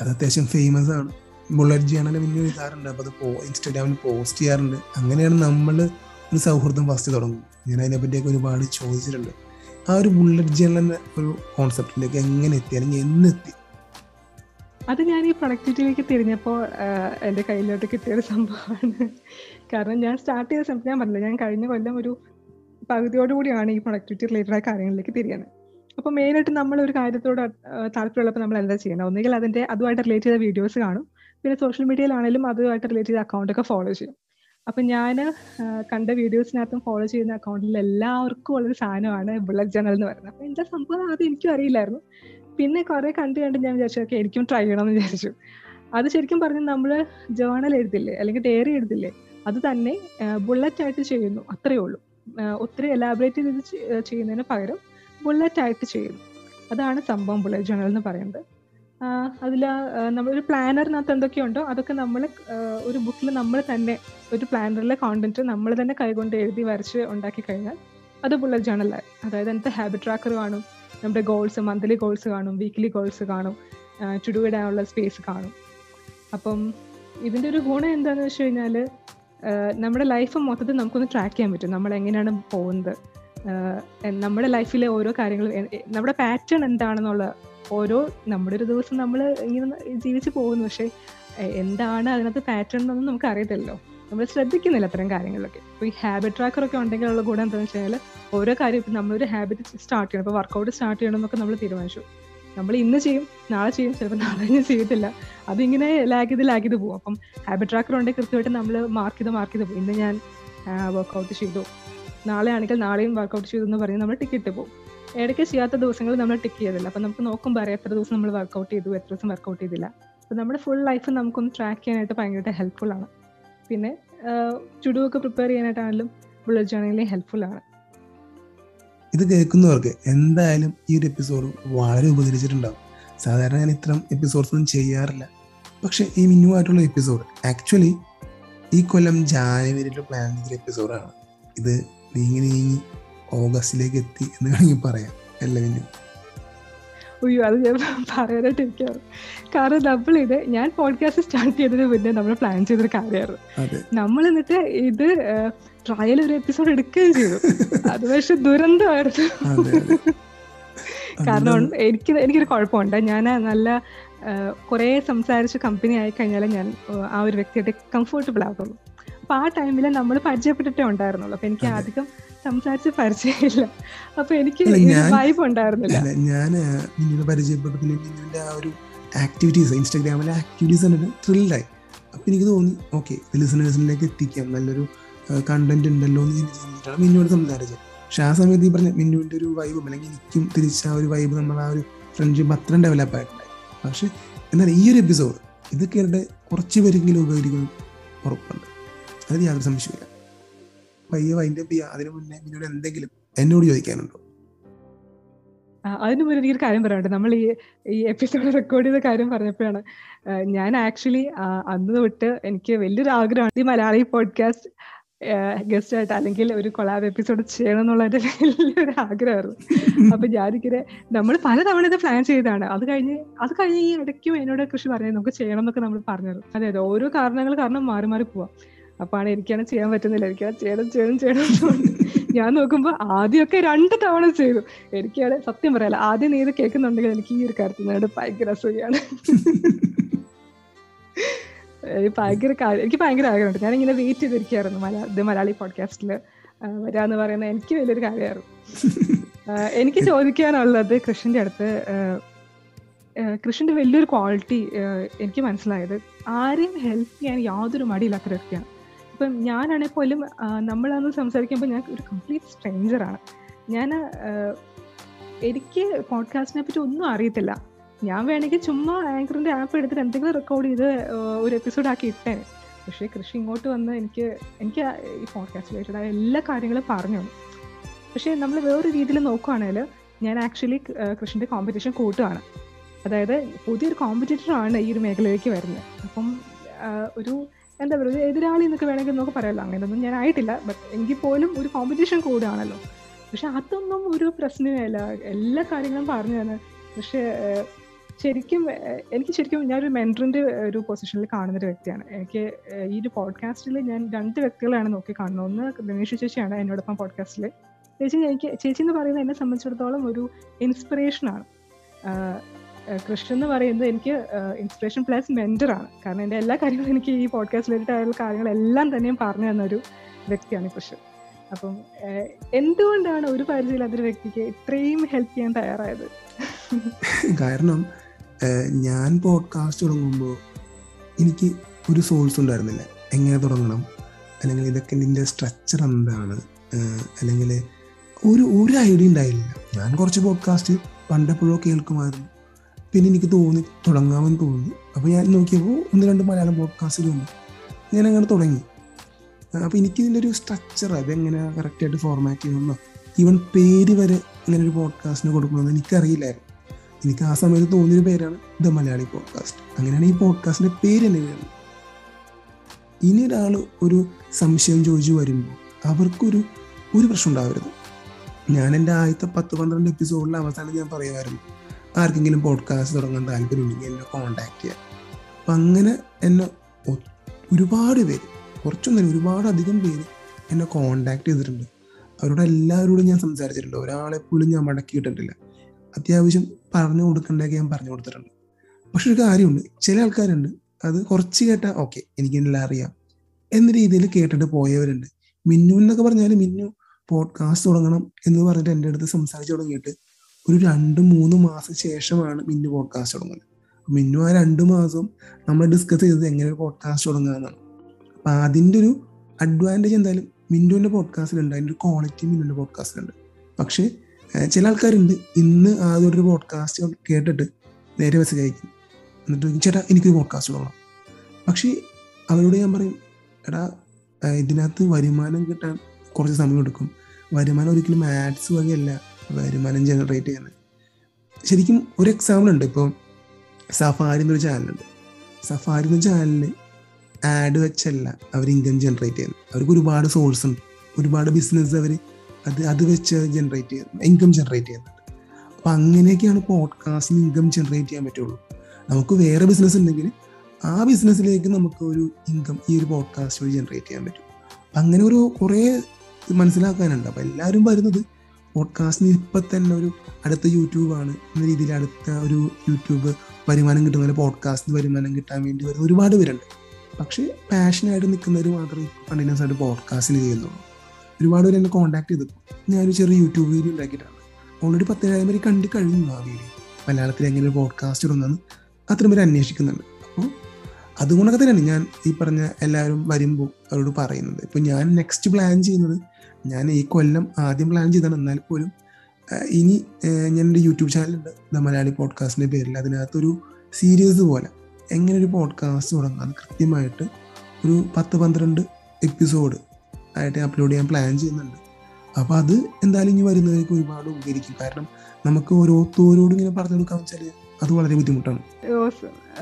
അത് അത്യാവശ്യം ഫേമസ് ആണ്. ബുള്ളറ്റ് ജേണൽ മെനു എഴുതാറുണ്ട്. അപ്പോൾ അത് ഇൻസ്റ്റാഗ്രാമിൽ പോസ്റ്റ് ചെയ്യാറുണ്ട്. അങ്ങനെയാണ് നമ്മൾ ഒരു സൗഹൃദം ഫസ്റ്റ് തുടങ്ങും ഞാൻ അതിനെ പറ്റിയൊക്കെ ഒരുപാട് ചോദിച്ചിട്ടുണ്ട്. ആ ഒരു ബുള്ളറ്റ് ജേണൽ എന്ന ഒരു കോൺസെപ്റ്റിലേക്ക് എങ്ങനെ എത്തി അല്ലെങ്കിൽ എന്നെത്തി അത് ഞാൻ ഈ പ്രൊഡക്ടിവിറ്റിയിലേക്ക് തിരിഞ്ഞപ്പോൾ എന്റെ കയ്യിലോട്ട് കിട്ടിയ ഒരു സംഭവമാണ്. കാരണം ഞാൻ സ്റ്റാർട്ട് ചെയ്ത സമയത്ത് ഞാൻ പറഞ്ഞില്ല ഞാൻ കഴിഞ്ഞ കൊല്ലം ഒരു പകുതിയോടുകൂടിയാണ് ഈ പ്രൊഡക്ടിവിറ്റി റിലേറ്റഡ് ആയ കാര്യങ്ങളിലേക്ക് തിരിയുന്നത്. അപ്പോൾ മെയിനായിട്ട് നമ്മൾ ഒരു കാര്യത്തോട് താല്പര്യമുള്ളപ്പോൾ നമ്മൾ എന്താ ചെയ്യണം? ഒന്നുകിൽ അതിന്റെ അതുമായിട്ട് റിലേറ്റ് ചെയ്ത വീഡിയോസ് കാണും. പിന്നെ സോഷ്യൽ മീഡിയയിലാണെങ്കിലും അതുമായിട്ട് റിലേറ്റ് ചെയ്ത അക്കൗണ്ടൊക്കെ ഫോളോ ചെയ്യും. അപ്പം ഞാൻ കണ്ട വീഡിയോസിനകത്തും ഫോളോ ചെയ്യുന്ന അക്കൗണ്ടിൽ എല്ലാവർക്കും ഉള്ളൊരു സാധനമാണ് ബുള്ളറ്റ് ജേണൽ എന്ന് പറയുന്നത്. അപ്പം എന്താ സംഭവം? അത് എനിക്കും അറിയില്ലായിരുന്നു. പിന്നെ കുറേ കണ്ടു കണ്ട് ഞാൻ വിചാരിച്ചു ഓക്കെ എനിക്കും ട്രൈ ചെയ്യണമെന്ന് വിചാരിച്ചു. അത് ശരിക്കും പറഞ്ഞ് നമ്മൾ ജേണൽ എഴുതില്ലേ? അല്ലെങ്കിൽ ഡയറി എഴുതില്ലേ? അത് തന്നെ ബുള്ളറ്റ് ആയിട്ട് ചെയ്യുന്നു. അത്രയേ ഉള്ളൂ. ഒത്തിരി എലാബറേറ്റ് ചെയ്ത് ചെയ്യുന്നതിന് പകരം ബുള്ളറ്റ് ആയിട്ട് ചെയ്യുന്നു. അതാണ് സംഭവം ബുള്ളറ്റ് ജേണൽ എന്ന് പറയുന്നത്. അതിൽ നമ്മളൊരു പ്ലാനറിനകത്ത് എന്തൊക്കെയുണ്ടോ അതൊക്കെ നമ്മൾ ഒരു ബുക്കിൽ നമ്മൾ തന്നെ ഒരു പ്ലാനറിലെ കോണ്ടന്റ് നമ്മൾ തന്നെ കൈകൊണ്ട് എഴുതി വരച്ച് ഉണ്ടാക്കി കഴിഞ്ഞാൽ അത് ബുള്ളറ്റ് ജേണലായി അതായത് അതിനകത്ത് ഹാബിറ്റ് ട്രാക്കർ കാണും നമ്മുടെ ഗോൾസ് മന്ത്ലി ഗോൾസ് കാണും വീക്ക്ലി ഗോൾസ് കാണും ചുടുവിടാനുള്ള സ്പേസ് കാണും. അപ്പം ഇതിന്റെ ഒരു ഗുണം എന്താണെന്ന് വെച്ച് കഴിഞ്ഞാൽ നമ്മുടെ ലൈഫ് മൊത്തത്തിൽ നമുക്കൊന്ന് ട്രാക്ക് ചെയ്യാൻ പറ്റും. നമ്മൾ എങ്ങനെയാണ് പോകുന്നത് നമ്മുടെ ലൈഫിലെ ഓരോ കാര്യങ്ങളും നമ്മുടെ പാറ്റേൺ എന്താണെന്നുള്ള ഓരോ നമ്മുടെ ഒരു ദിവസം നമ്മൾ ഇങ്ങനെ ജീവിച്ചു പോകുന്നു. പക്ഷേ എന്താണ് അതിനകത്ത് പാറ്റേൺ എന്നൊന്നും നമുക്ക് അറിയത്തില്ലല്ലോ നമ്മൾ ശ്രദ്ധിക്കുന്നില്ല അത്തരം കാര്യങ്ങളിലൊക്കെ. ഇപ്പോൾ ഈ ഹാബിറ്റ് ട്രാക്കർ ഒക്കെ ഉണ്ടെങ്കിലുള്ള ഗുണം എന്താണെന്ന് വെച്ച് കഴിഞ്ഞാൽ ഓരോ കാര്യം ഇപ്പം നമ്മളൊരു ഹാബിറ്റ് സ്റ്റാർട്ട് ചെയ്യണം. ഇപ്പോൾ വർക്കൗട്ട് സ്റ്റാർട്ട് ചെയ്യണം നമ്മൾ തീരുമാനിച്ചു. നമ്മൾ ഇന്ന് ചെയ്യും നാളെ ചെയ്യും ചിലപ്പോൾ നാളെ ഞാൻ ചെയ്യത്തില്ല. അതിങ്ങനെ ലാഗ് ചെയ്ത് ലാഗ് ചെയ്ത് പോകും. അപ്പം ഹാബിറ്റ് ട്രാക്കർ ഉണ്ടെങ്കിൽ കൃത്യമായിട്ട് നമ്മൾ മാർക്ക് ചെയ്ത് മാർക്ക് ചെയ്ത് പോകും. ഇന്ന് ഞാൻ വർക്കൗട്ട് ചെയ്തു. നാളെ ആണെങ്കിൽ നാളെയും വർക്കൗട്ട് ചെയ്തു എന്ന് പറഞ്ഞ് നമ്മൾ ടിക്കറ്റ് പോകും. ഇടയ്ക്ക് ചെയ്യാത്ത ദിവസങ്ങൾ നമ്മൾ ടിക്ക് ചെയ്തില്ല അപ്പം നമുക്ക് നോക്കുമ്പോൾ അറിയാം എത്ര ദിവസം നമ്മൾ വർക്കൗട്ട് ചെയ്തു എത്ര ദിവസം വർക്കൗട്ട് ചെയ്തില്ല. അപ്പം നമ്മുടെ ഫുൾ ലൈഫ് നമുക്കൊന്ന് ട്രാക്ക് ചെയ്യാനായിട്ട് ഭയങ്കരമായിട്ട് ഹെൽപ്ഫുൾ ആണ്. പിന്നെ ചുടുവൊക്കെ പ്രിപ്പയർ ചെയ്യാനായിട്ടാണെങ്കിലും ബുള്ളറ്റ് ജേർണലിംഗ് ഹെൽപ്ഫുൾ ആണ്. ഇത് കേൾക്കുന്നവർക്ക് എന്തായാലും ഈ ഒരു എപ്പിസോഡ് വളരെ ഉപകരിച്ചിട്ടുണ്ടാവും. സാധാരണ ഞാൻ ഇത്തരം എപ്പിസോഡ്സ് ഒന്നും ചെയ്യാറില്ല. പക്ഷെ ഈ മിന്നു ആയിട്ടുള്ള എപ്പിസോഡ് ആക്ച്വലി ഈ കൊല്ലം ജാനുവരിയിൽ പ്ലാൻ ചെയ്തൊരു എപ്പിസോഡാണ് ഇത് നീങ്ങി നീങ്ങി ഓഗസ്റ്റിലേക്ക് എത്തി എന്ന് വേണമെങ്കിൽ പറയാം. അല്ല മിന്നു? അയ്യോ അത് ഞാൻ പറയാനായിട്ട് ഇരിക്കാറ് കാരണം നമ്മൾ ഇത് ഞാൻ പോഡ്കാസ്റ്റ് സ്റ്റാർട്ട് ചെയ്തതിന് മുന്നേ നമ്മൾ പ്ലാൻ ചെയ്തൊരു കാര്യമായിരുന്നു. നമ്മൾ എന്നിട്ട് ഇത് ട്രയൽ ഒരു എപ്പിസോഡ് എടുക്കുകയും ചെയ്തു. അത് പക്ഷെ ദുരന്തമായിരുന്നു. കാരണം എനിക്ക് എനിക്കൊരു കുഴപ്പമുണ്ട്. ഞാൻ നല്ല കുറേ സംസാരിച്ച് കമ്പനി ആയി കഴിഞ്ഞാൽ ഞാൻ ആ ഒരു വ്യക്തിയായിട്ട് കംഫർട്ടബിൾ ആകുള്ളൂ അപ്പൊ ആ ടൈമിൽ നമ്മൾ പരിചയപ്പെട്ടിട്ടേ ഉണ്ടായിരുന്നുള്ളൂ. അപ്പൊ എനിക്ക് അധികം സംസാരിച്ച് പരിചയമില്ല. അപ്പൊ എനിക്ക് വൈബ് ഉണ്ടായിരുന്നില്ല. ഞാൻ പരിചയപ്പെട്ടു ആ ഒരു ആക്ടിവിറ്റീസ് ഇൻസ്റ്റാഗ്രാമിലെ ആക്ടിവിറ്റീസ് കണ്ടിട്ട് ത്രില്ലായി അപ്പൊ എനിക്ക് തോന്നി ഓക്കെ ലിസണേഴ്സിലേക്ക് എത്തിക്കാം. നല്ലൊരു കണ്ടന്റ് ഉണ്ടല്ലോ എന്ന് ചിന്തിച്ചിട്ടാണ് മിന്നുവിനോട് സംസാരിച്ചത്. പക്ഷെ ആ സമയത്ത് ഈ പറഞ്ഞ മിന്നുവിന്റെ ഒരു വൈബും അല്ലെങ്കിൽ എനിക്കും തിരിച്ച ആ ഒരു വൈബ് നമ്മൾ ആ ഒരു ഫ്രണ്ട്ഷിപ്പ് അത്രയും ഡെവലപ്പ് ആയിട്ടുണ്ടായി. പക്ഷെ എന്നാൽ ഈ ഒരു എപ്പിസോഡ് ഇത് കേട്ടിട്ട് കുറച്ച് പേരെങ്കിലും ഉപകരിക്കും ഉറപ്പുണ്ട്. അതിന് യാതൊരു സംശയമില്ല പയ്യെ വൈൻഡ് അപ്പ് ചെയ്യുക അതിനു മുന്നേ മിന്നോട് എന്തെങ്കിലും എന്നോട് ചോദിക്കാനുണ്ടോ? അതിനു മുന്നേ എനിക്കൊരു കാര്യം പറയാനുണ്ട്. നമ്മൾ ഈ ഈ എപ്പിസോഡ് റെക്കോർഡ് ചെയ്ത കാര്യം പറഞ്ഞപ്പോഴാണ് ഞാൻ ആക്ച്വലി അന്ന് തൊട്ട് എനിക്ക് വലിയൊരു ആഗ്രഹമാണ് ഈ മലയാളി പോഡ്കാസ്റ്റ് ഗസ്റ്റ് ആയിട്ട് അല്ലെങ്കിൽ ഒരു കൊളാബ് എപ്പിസോഡ് ചെയ്യണം എന്നുള്ള എന്റെ വലിയൊരു ആഗ്രഹമായിരുന്നു. അപ്പൊ ഞാനിങ്ങനെ നമ്മൾ പലതവണ ഇത് പ്ലാൻ ചെയ്താണ് അത് കഴിഞ്ഞ് അത് കഴിഞ്ഞ് ഈ ഇടയ്ക്കും എന്നോട് കൃഷി പറഞ്ഞു നമുക്ക് ചെയ്യണം എന്നൊക്കെ നമ്മൾ പറഞ്ഞത്. അതെ അതെ ഓരോ കാരണങ്ങൾ കാരണം മാറി മാറി പോവാം. അപ്പാണ് എനിക്കാണ് ചെയ്യാൻ പറ്റുന്നില്ല. എനിക്കാണ് ചെയ്യണം ചെയ്യണം ചെയ്യണം ഞാൻ നോക്കുമ്പോൾ ആദ്യമൊക്കെ രണ്ട് തവണ ചെയ്തു. എനിക്കാണ് സത്യം പറയാല ആദ്യം നീ ഇത് കേൾക്കുന്നുണ്ടെങ്കിൽ എനിക്ക് ഈ ഒരു കാര്യത്തിൽ ഭയങ്കര അസൂയാണ് ഭയങ്കര കാര്യം എനിക്ക് ഭയങ്കര ആഗ്രഹമുണ്ട്. ഞാൻ ഇങ്ങനെ വെയിറ്റ് ചെയ്തിരിക്കുകയായിരുന്നു മല ദ മലയാളി പോഡ്കാസ്റ്റിൽ വരാന്ന് പറയുന്ന എനിക്ക് വലിയൊരു കാര്യമായിരുന്നു. എനിക്ക് ചോദിക്കാനുള്ളത് കൃഷ്ണന്റെ അടുത്ത് കൃഷ്ണന്റെ വലിയൊരു ക്വാളിറ്റി എനിക്ക് മനസ്സിലായത് ആരെയും ഹെൽപ്പ് ചെയ്യാൻ യാതൊരു മടിയില്ലാത്ത വ്യക്തിയാണ്. ഇപ്പം ഞാനാണെങ്കിൽ പോലും നമ്മളന്ന് സംസാരിക്കുമ്പോൾ ഞാൻ ഒരു കംപ്ലീറ്റ് സ്ട്രേഞ്ചറാണ് ഞാൻ എനിക്ക് പോഡ്കാസ്റ്റിനെ പറ്റി ഒന്നും അറിയത്തില്ല. ഞാൻ വേണമെങ്കിൽ ചുമ്മാ ആങ്കറിന്റെ ആപ്പ് എടുത്തിട്ട് എന്തെങ്കിലും റെക്കോർഡ് ചെയ്ത് ഒരു എപ്പിസോഡ് ആക്കി ഇട്ടേ. പക്ഷേ കൃഷി ഇങ്ങോട്ട് വന്ന് എനിക്ക് എനിക്ക് ഈ പോഡ്കാസ്റ്റ് റിലേറ്റഡ് ആയ എല്ലാ കാര്യങ്ങളും പറഞ്ഞു. പക്ഷേ നമ്മൾ വേറൊരു രീതിയിൽ നോക്കുകയാണെങ്കിൽ ഞാൻ ആക്ച്വലി കൃഷിന്റെ കോമ്പറ്റീഷൻ കൂട്ടുകയാണ് അതായത് പുതിയൊരു കോമ്പറ്റീറ്ററാണ് ഈ ഒരു മേഖലയിലേക്ക് വരുന്നത്. അപ്പം ഒരു എന്താ പറയുക ഒരു എതിരാളി എന്നൊക്കെ വേണമെങ്കിൽ നമുക്ക് പറയാമല്ലോ അങ്ങനെയൊന്നും ഞാൻ ആയിട്ടില്ല. ബട്ട് എങ്കിൽ പോലും ഒരു കോമ്പറ്റീഷൻ കൂടുകയാണല്ലോ പക്ഷെ അതൊന്നും ഒരു പ്രശ്നമേ അല്ല എല്ലാ കാര്യങ്ങളും പറഞ്ഞു തന്നെ. പക്ഷേ ശരിക്കും എനിക്ക് ശരിക്കും ഞാനൊരു മെന്ററിന്റെ ഒരു പൊസിഷനിൽ കാണുന്ന ഒരു വ്യക്തിയാണ്. എനിക്ക് ഈ ഒരു പോഡ്കാസ്റ്റിൽ ഞാൻ രണ്ട് വ്യക്തികളാണ് നോക്കി കാണുന്നത്. ഒന്ന് ദിനേഷ് ചേച്ചിയാണ് എന്നോടൊപ്പം പോഡ്കാസ്റ്റിൽ ചേച്ചി എനിക്ക് ചേച്ചി എന്ന് പറയുന്നത് എന്നെ സംബന്ധിച്ചിടത്തോളം ഒരു ഇൻസ്പിറേഷനാണ് കൃഷ്ണൻ എന്ന് പറയുന്നത് എനിക്ക് ഇൻസ്പിറേഷൻ പ്ലസ് മെന്ററാണ് കാരണം എന്റെ എല്ലാ കാര്യങ്ങളും എനിക്ക് ഈ പോഡ്കാസ്റ്റ് റിലേറ്റഡ് കാര്യങ്ങളെല്ലാം തന്നെയും പറഞ്ഞു തന്നൊരു വ്യക്തിയാണ് കൃഷ്ണൻ. അപ്പം എന്തുകൊണ്ടാണ് ഒരു പരിചയമില്ലാത്തൊരു വ്യക്തിക്ക് ഇത്രയും ഹെൽപ്പ് ചെയ്യാൻ തയ്യാറായത്? കാരണം ഞാൻ പോഡ്കാസ്റ്റ് തുടങ്ങുമ്പോൾ എനിക്ക് ഒരു സോഴ്സ് ഉണ്ടായിരുന്നില്ല. എങ്ങനെ തുടങ്ങണം? അല്ലെങ്കിൽ ഇതൊക്കെ ഇതിന്റെ സ്ട്രക്ചർ എന്താണ്? അല്ലെങ്കിൽ ഒരു ഒരു ഐഡിയ ഉണ്ടായില്ല. ഞാൻ കുറച്ച് പോഡ്കാസ്റ്റ് പണ്ടെപ്പോഴോ കേൾക്കുമായിരുന്നു. പിന്നെ എനിക്ക് തോന്നി തുടങ്ങാമെന്ന് തോന്നി. അപ്പോൾ ഞാൻ നോക്കിയപ്പോൾ ഒന്ന് രണ്ട് മലയാളം പോഡ്കാസ്റ്റ് തോന്നി ഞാൻ അങ്ങനെ തുടങ്ങി. അപ്പോൾ എനിക്ക് ഇതിന്റെ ഒരു സ്ട്രക്ചർ അതെങ്ങനെ കറക്റ്റായിട്ട് ഫോർമാറ്റ് ചെയ്യണമെന്നോ? ഈവൻ പേര് വരെ ഇങ്ങനെ ഒരു പോഡ്കാസ്റ്റിന് കൊടുക്കണമെന്ന് എനിക്കറിയില്ലായിരുന്നു. എനിക്ക് ആ സമയത്ത് തോന്നിയൊരു പേരാണ് ദ മലയാളി പോഡ്കാസ്റ്റ് അങ്ങനെയാണ് ഈ പോഡ്കാസ്റ്റിന്റെ പേര് തന്നെ വരുന്നത് ഇനി ഒരാൾ ഒരു സംശയം ചോദിച്ചു വരുമ്പോൾ അവർക്കൊരു ഒരു പ്രശ്നം ഉണ്ടാവരുത്. ഞാൻ എന്റെ ആദ്യത്തെ പത്ത് പന്ത്രണ്ട് എപ്പിസോഡിൽ അവസാനം ഞാൻ പറയുമായിരുന്നു ആർക്കെങ്കിലും പോഡ്കാസ്റ്റ് തുടങ്ങാൻ താല്പര്യമുണ്ടെങ്കിൽ എന്നെ കോണ്ടാക്ട് ചെയ്യാം അപ്പം അങ്ങനെ എന്നെ ഒരുപാട് പേര് കുറച്ചൊന്നും ഒരുപാട് അധികം പേര് എന്നെ കോണ്ടാക്ട് ചെയ്തിട്ടുണ്ട്. അവരോട് എല്ലാവരോടും ഞാൻ സംസാരിച്ചിട്ടുണ്ട്. ഒരാളെപ്പോഴും ഞാൻ മടക്കിയിട്ടിട്ടില്ല. അത്യാവശ്യം പറഞ്ഞു കൊടുക്കേണ്ടതൊക്കെ ഞാൻ പറഞ്ഞു കൊടുത്തിട്ടുണ്ട്. പക്ഷെ ഒരു കാര്യമുണ്ട്. ചില ആൾക്കാരുണ്ട് അത് കുറച്ച് കേട്ടാൽ ഓക്കെ എനിക്കെല്ലാം അറിയാം എന്ന രീതിയിൽ കേട്ടിട്ട് പോയവരുണ്ട്. മിന്നു എന്നൊക്കെ പറഞ്ഞാൽ മിന്നു പോഡ്കാസ്റ്റ് തുടങ്ങണം എന്ന് പറഞ്ഞിട്ട് എന്റെ അടുത്ത് സംസാരിച്ചു തുടങ്ങിയിട്ട് ഒരു രണ്ട് മൂന്ന് മാസം ശേഷമാണ് മിന്നു പോഡ്കാസ്റ്റ് തുടങ്ങുന്നത്. മിന്നു ആ രണ്ട് മാസം നമ്മൾ ഡിസ്കസ് ചെയ്തത് എങ്ങനെ ഒരു പോഡ്കാസ്റ്റ് തുടങ്ങാമെന്നാണ് അപ്പം അതിന്റെ ഒരു അഡ്വാന്റേജ് എന്തായാലും മിന്നുവിന്റെ പോഡ്കാസ്റ്റിലുണ്ട് അതിന്റെ ഒരു ക്വാളിറ്റി മിന്നുവിന്റെ പോഡ്കാസ്റ്റിലുണ്ട് പക്ഷേ ചില ആൾക്കാരുണ്ട്. ഇന്ന് ആദ്യം ഒരു പോഡ്കാസ്റ്റ് കേട്ടിട്ട് നേരെ മെസ്സേജ് അയക്കും. എന്നിട്ട് ചേട്ടാ എനിക്കൊരു പോഡ്കാസ്റ്റ് തുടങ്ങണം പക്ഷേ അവരോട് ഞാൻ പറയും എടാ ഇതിനകത്ത് വരുമാനം കിട്ടാൻ കുറച്ച് സമയം എടുക്കും. വരുമാനം ഒരിക്കലും ആഡ്സ് വഴിയല്ല വരുമാനം ജനറേറ്റ് ചെയ്യുന്നത് ശരിക്കും ഒരു എക്സാമ്പിൾ ഉണ്ട്. ഇപ്പോൾ സഫാരി എന്നൊരു ചാനലുണ്ട് സഫാരി എന്ന ചാനലിൽ ആഡ് വെച്ചല്ല അവർ ഇൻകം ജനറേറ്റ് ചെയ്യുന്നത് അവർക്ക് ഒരുപാട് സോഴ്സ് ഉണ്ട്. ഒരുപാട് ബിസിനസ് അവർ അത് അത് വെച്ച് ജനറേറ്റ് ചെയ്യുന്നത് ഇൻകം ജനറേറ്റ് ചെയ്യുന്നുണ്ട്. അപ്പം അങ്ങനെയൊക്കെയാണ് പോഡ്കാസ്റ്റിന് ഇൻകം ജനറേറ്റ് ചെയ്യാൻ പറ്റുള്ളൂ. നമുക്ക് വേറെ ബിസിനസ് ഉണ്ടെങ്കിൽ ആ ബിസിനസ്സിലേക്ക് നമുക്ക് ഒരു ഇൻകം ഈ ഒരു പോഡ്കാസ്റ്റ് വഴി ജനറേറ്റ് ചെയ്യാൻ പറ്റും. അപ്പം അങ്ങനെ ഒരു കുറേ മനസ്സിലാക്കാനുണ്ട്. അപ്പം എല്ലാവരും വരുന്നത് പോഡ്കാസ്റ്റിന് ഇപ്പം തന്നെ ഒരു അടുത്ത യൂട്യൂബാണ് എന്ന രീതിയിൽ അടുത്ത ഒരു യൂട്യൂബ് വരുമാനം കിട്ടുന്ന പോലെ പോഡ്കാസ്റ്റിന് വരുമാനം കിട്ടാൻ വേണ്ടി വരുന്ന ഒരുപാട് പേരുണ്ട്. പക്ഷേ പാഷനായിട്ട് നിൽക്കുന്നവർ മാത്രമേ കണ്ടിന്യൂസ് ആയിട്ട് പോഡ്കാസ്റ്റിൽ ചെയ്യുന്നുള്ളൂ. ഒരുപാട് പേര് എന്നെ കോൺടാക്ട് ചെയ്തു. ഞാനൊരു ചെറിയ യൂട്യൂബ് വീഡിയോ ഉണ്ടാക്കിയിട്ടാണ്. ഓൾറെഡി പത്തേഴായിരം പേര് കണ്ടു കഴിഞ്ഞു ആ വീഡിയോ മലയാളത്തിൽ എങ്ങനെ ഒരു പോഡ്കാസ്റ്റ് ഇടുന്നതെന്ന് അത്രയും പേര് അന്വേഷിക്കുന്നുണ്ട്. അപ്പോൾ അതുകൊണ്ടൊക്കെ തന്നെയാണ് ഞാൻ ഈ പറഞ്ഞ എല്ലാവരും വരുമ്പോൾ അവരോട് പറയുന്നത്. ഇപ്പോൾ ഞാൻ നെക്സ്റ്റ് പ്ലാൻ ചെയ്യുന്നത് ഞാൻ ഈ കൊല്ലം ആദ്യം പ്ലാൻ ചെയ്താണ് എന്നാൽ പോലും ഇനി ഞാൻ എന്റെ യൂട്യൂബ് ചാനലുണ്ട് ദ മലയാളി പോഡ്കാസ്റ്റിന്റെ പേരിൽ. അതിനകത്തൊരു സീരീസ് പോലെ എങ്ങനെ ഒരു പോഡ്കാസ്റ്റ് തുടങ്ങാം. കൃത്യമായിട്ട് ഒരു പത്ത് പന്ത്രണ്ട് എപ്പിസോഡ് ആയിട്ട് അപ്ലോഡ് ചെയ്യാൻ പ്ലാൻ ചെയ്യുന്നുണ്ട്. അപ്പോൾ അത് എന്തായാലും ഇനി വരുന്നവർക്ക് ഒരുപാട് ഉപകരിക്കും. കാരണം നമുക്ക് ഓരോരുത്തരോടും ഇങ്ങനെ പറഞ്ഞു കൊടുക്കാൻ വെച്ചാൽ അത് വളരെ ബുദ്ധിമുട്ടാണ്.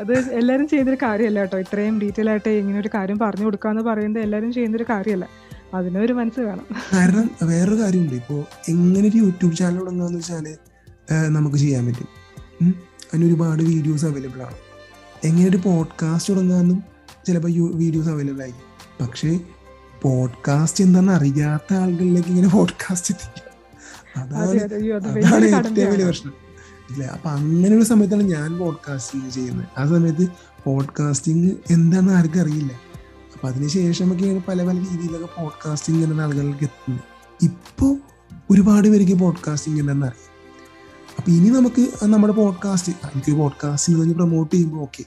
അത് എല്ലാവരും ചെയ്യുന്നൊരു കാര്യമല്ല കേട്ടോ. ഇത്രയും ഡീറ്റെയിൽ ആയിട്ട് ഇങ്ങനെ ഒരു കാര്യം പറഞ്ഞു കൊടുക്കാന്ന് പറയുന്നത് എല്ലാവരും ചെയ്യുന്നൊരു കാര്യമല്ല. അതിനൊരു മനസ്സ് വേണം. കാരണം വേറൊരു കാര്യമുണ്ട്. ഇപ്പോൾ എങ്ങനെ ഒരു യൂട്യൂബ് ചാനൽ തുടങ്ങാന്ന് വെച്ചാൽ നമുക്ക് ചെയ്യാൻ പറ്റും. അതിന് ഒരുപാട് വീഡിയോസ് അവൈലബിൾ ആണ്. എങ്ങനെ ഒരു പോഡ്കാസ്റ്റ് തുടങ്ങാമെന്നും ചിലപ്പോൾ വീഡിയോസ് അവൈലബിൾ ആയിരിക്കും. പക്ഷേ പോഡ്കാസ്റ്റ് എന്താണെന്ന് അറിയാത്ത ആളുകളിലേക്ക് ഇങ്ങനെ പോഡ്കാസ്റ്റ് എത്തിക്കുക അതെ അതാണ് അതാണ് ഏറ്റവും വലിയ പ്രശ്നം. ഇല്ലേ? അപ്പൊ അങ്ങനെയുള്ള സമയത്താണ് ഞാൻ പോഡ്കാസ്റ്റിംഗ് ചെയ്യുന്നത്. ആ സമയത്ത് പോഡ്കാസ്റ്റിംഗ് എന്താണെന്ന് ആർക്കും അറിയില്ല. അപ്പൊ അതിനുശേഷമൊക്കെയാണ് പല പല രീതിയിലൊക്കെ പോഡ്കാസ്റ്റിംഗ് എന്ന ആളുകളിലേക്ക് എത്തുന്നത് ഇപ്പോൾ ഒരുപാട് പേർക്ക് പോഡ്കാസ്റ്റിംഗ് എന്താണെന്ന് അറിയാം. അപ്പൊ ഇനി നമുക്ക് നമ്മുടെ പോഡ്കാസ്റ്റ് എനിക്ക് പോഡ്കാസ്റ്റിംഗ് പ്രൊമോട്ട് ചെയ്യുമ്പോൾ ഓക്കെ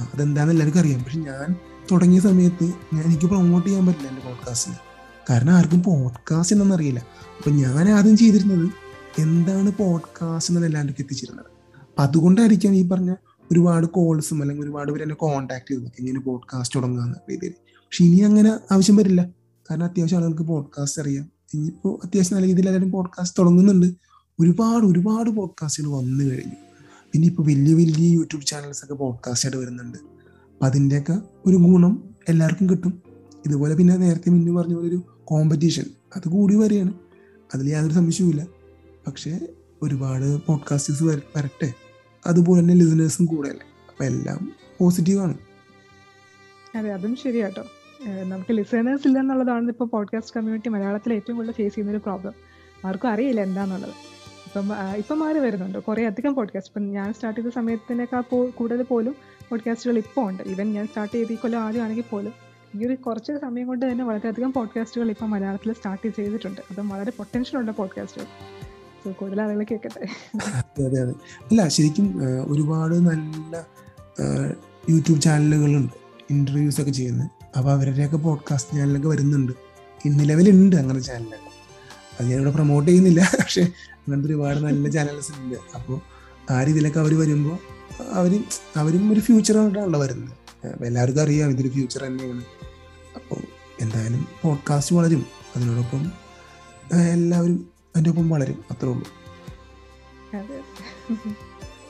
അതെന്താണെന്ന് എല്ലാവർക്കും അറിയാം. പക്ഷെ ഞാൻ തുടങ്ങിയ സമയത്ത് ഞാൻ എനിക്ക് പ്രൊമോട്ട് ചെയ്യാൻ പറ്റില്ല എന്റെ പോഡ്കാസ്റ്റിന് കാരണം ആർക്കും പോഡ്കാസ്റ്റ് എന്നൊന്നും അറിയില്ല. അപ്പം ഞാൻ ആദ്യം ചെയ്തിരുന്നത് എന്താണ് പോഡ്കാസ്റ്റ് എന്നത് എല്ലാവർക്കും എത്തിച്ചിരുന്നത്. അപ്പം അതുകൊണ്ടായിരിക്കാം ഈ പറഞ്ഞ ഒരുപാട് കോൾസും അല്ലെങ്കിൽ ഒരുപാട് പേര് എന്നെ കോൺടാക്ട് ചെയ്തത്. ഇങ്ങനെ പോഡ്കാസ്റ്റ് തുടങ്ങുന്ന രീതിയിൽ പക്ഷെ ഇനി അങ്ങനെ ആവശ്യം വരില്ല. കാരണം അത്യാവശ്യം ആളുകൾക്ക് പോഡ്കാസ്റ്റ് അറിയാം. ഇനിയിപ്പോൾ അത്യാവശ്യം നല്ല രീതിയിൽ എല്ലാവരും പോഡ്കാസ്റ്റ് തുടങ്ങുന്നുണ്ട്. ഒരുപാട് ഒരുപാട് പോഡ്കാസ്റ്റുകൾ വന്നു കഴിഞ്ഞു. പിന്നെ ഇപ്പോൾ വലിയ വലിയ യൂട്യൂബ് ചാനൽസ് ഒക്കെ പോഡ്കാസ്റ്റ് ആയിട്ട് വരുന്നുണ്ട്. അപ്പം അതിന്റെയൊക്കെ ഒരു ഗുണം എല്ലാവർക്കും കിട്ടും. ഇതുപോലെ പിന്നെ നേരത്തെ മുന്നേ പറഞ്ഞ പോലെ ഒരു കോമ്പറ്റീഷൻ അത് കൂടി വരികയാണ്. അതിൽ യാതൊരു സംശയവുമില്ല പക്ഷേ ഒരുപാട് പോഡ്കാസ്റ്റേഴ്സ് വരട്ടെ. അതുപോലെ തന്നെ ലിസണേഴ്സും കൂടെ അല്ലേ? അപ്പം എല്ലാം പോസിറ്റീവാണ് അതെ അതും ശരിയാട്ടോ. നമുക്ക് ലിസണേഴ്സ് ഇല്ല എന്നുള്ളതാണ് ഇപ്പോൾ പോഡ്കാസ്റ്റ് കമ്മ്യൂണിറ്റി മലയാളത്തിൽ ഏറ്റവും കൂടുതൽ ഫേസ് ചെയ്യുന്ന ഒരു പ്രോബ്ലം ആർക്കും അറിയില്ല എന്താണെന്നുള്ളത് ഇപ്പം ഇപ്പം മാറി വരുന്നുണ്ട്. കുറേ അധികം പോഡ്കാസ്റ്റ് ഇപ്പം ഞാൻ സ്റ്റാർട്ട് ചെയ്ത സമയത്തിനേക്കാൾ കൂടുതൽ പോലും പോഡ്കാസ്റ്റുകൾ ഇപ്പോൾ ഉണ്ട്. ഈവൻ ഞാൻ സ്റ്റാർട്ട് ചെയ്ത് ഈ കൊല്ലം ആദ്യമാണെങ്കിൽ പോലും ഈ ഒരു കുറച്ച് സമയം കൊണ്ട് തന്നെ വളരെയധികം പോഡ്കാസ്റ്റുകൾ ഇപ്പം മലയാളത്തിൽ സ്റ്റാർട്ട് ചെയ്തിട്ടുണ്ട്. അപ്പം വളരെ പൊട്ടൻഷ്യൽ ഉള്ള പോഡ്കാസ്റ്റുകൾ സോ കൂടുതൽ ആളുകൾ കേൾക്കട്ടെ. അതെ അതെ അതെ. അല്ല ശരിക്കും ഒരുപാട് നല്ല യൂട്യൂബ് ചാനലുകളുണ്ട് ഇന്റർവ്യൂസ് ഒക്കെ ചെയ്യുന്നത് അപ്പോൾ അവരുടെയൊക്കെ പോഡ്കാസ്റ്റ് ചാനലൊക്കെ വരുന്നുണ്ട്. നിലവിലുണ്ട് അങ്ങനെ ചാനലൊക്കെ അത് ഞാനിവിടെ പ്രൊമോട്ട് ചെയ്യുന്നില്ല. പക്ഷേ അങ്ങനത്തെ ഒരുപാട് നല്ല ചാനൽസ് ഉണ്ട്. അപ്പോൾ ആ രീതിയിലൊക്കെ അവർ വരുമ്പോൾ അവർ അവരും ഒരു ഫ്യൂച്ചർ ഫ്യൂച്ചറായിട്ടാണല്ലോ വരുന്നത് എല്ലാവർക്കും അറിയാം ഇതൊരു ഫ്യൂച്ചർ തന്നെയാണ്. അപ്പോൾ എന്തായാലും പോഡ്കാസ്റ്റ് വളരും. അതിനോടൊപ്പം എല്ലാവരും അതിന്റെ ഒപ്പം വളരും. അത്രേ ഉള്ളൂ.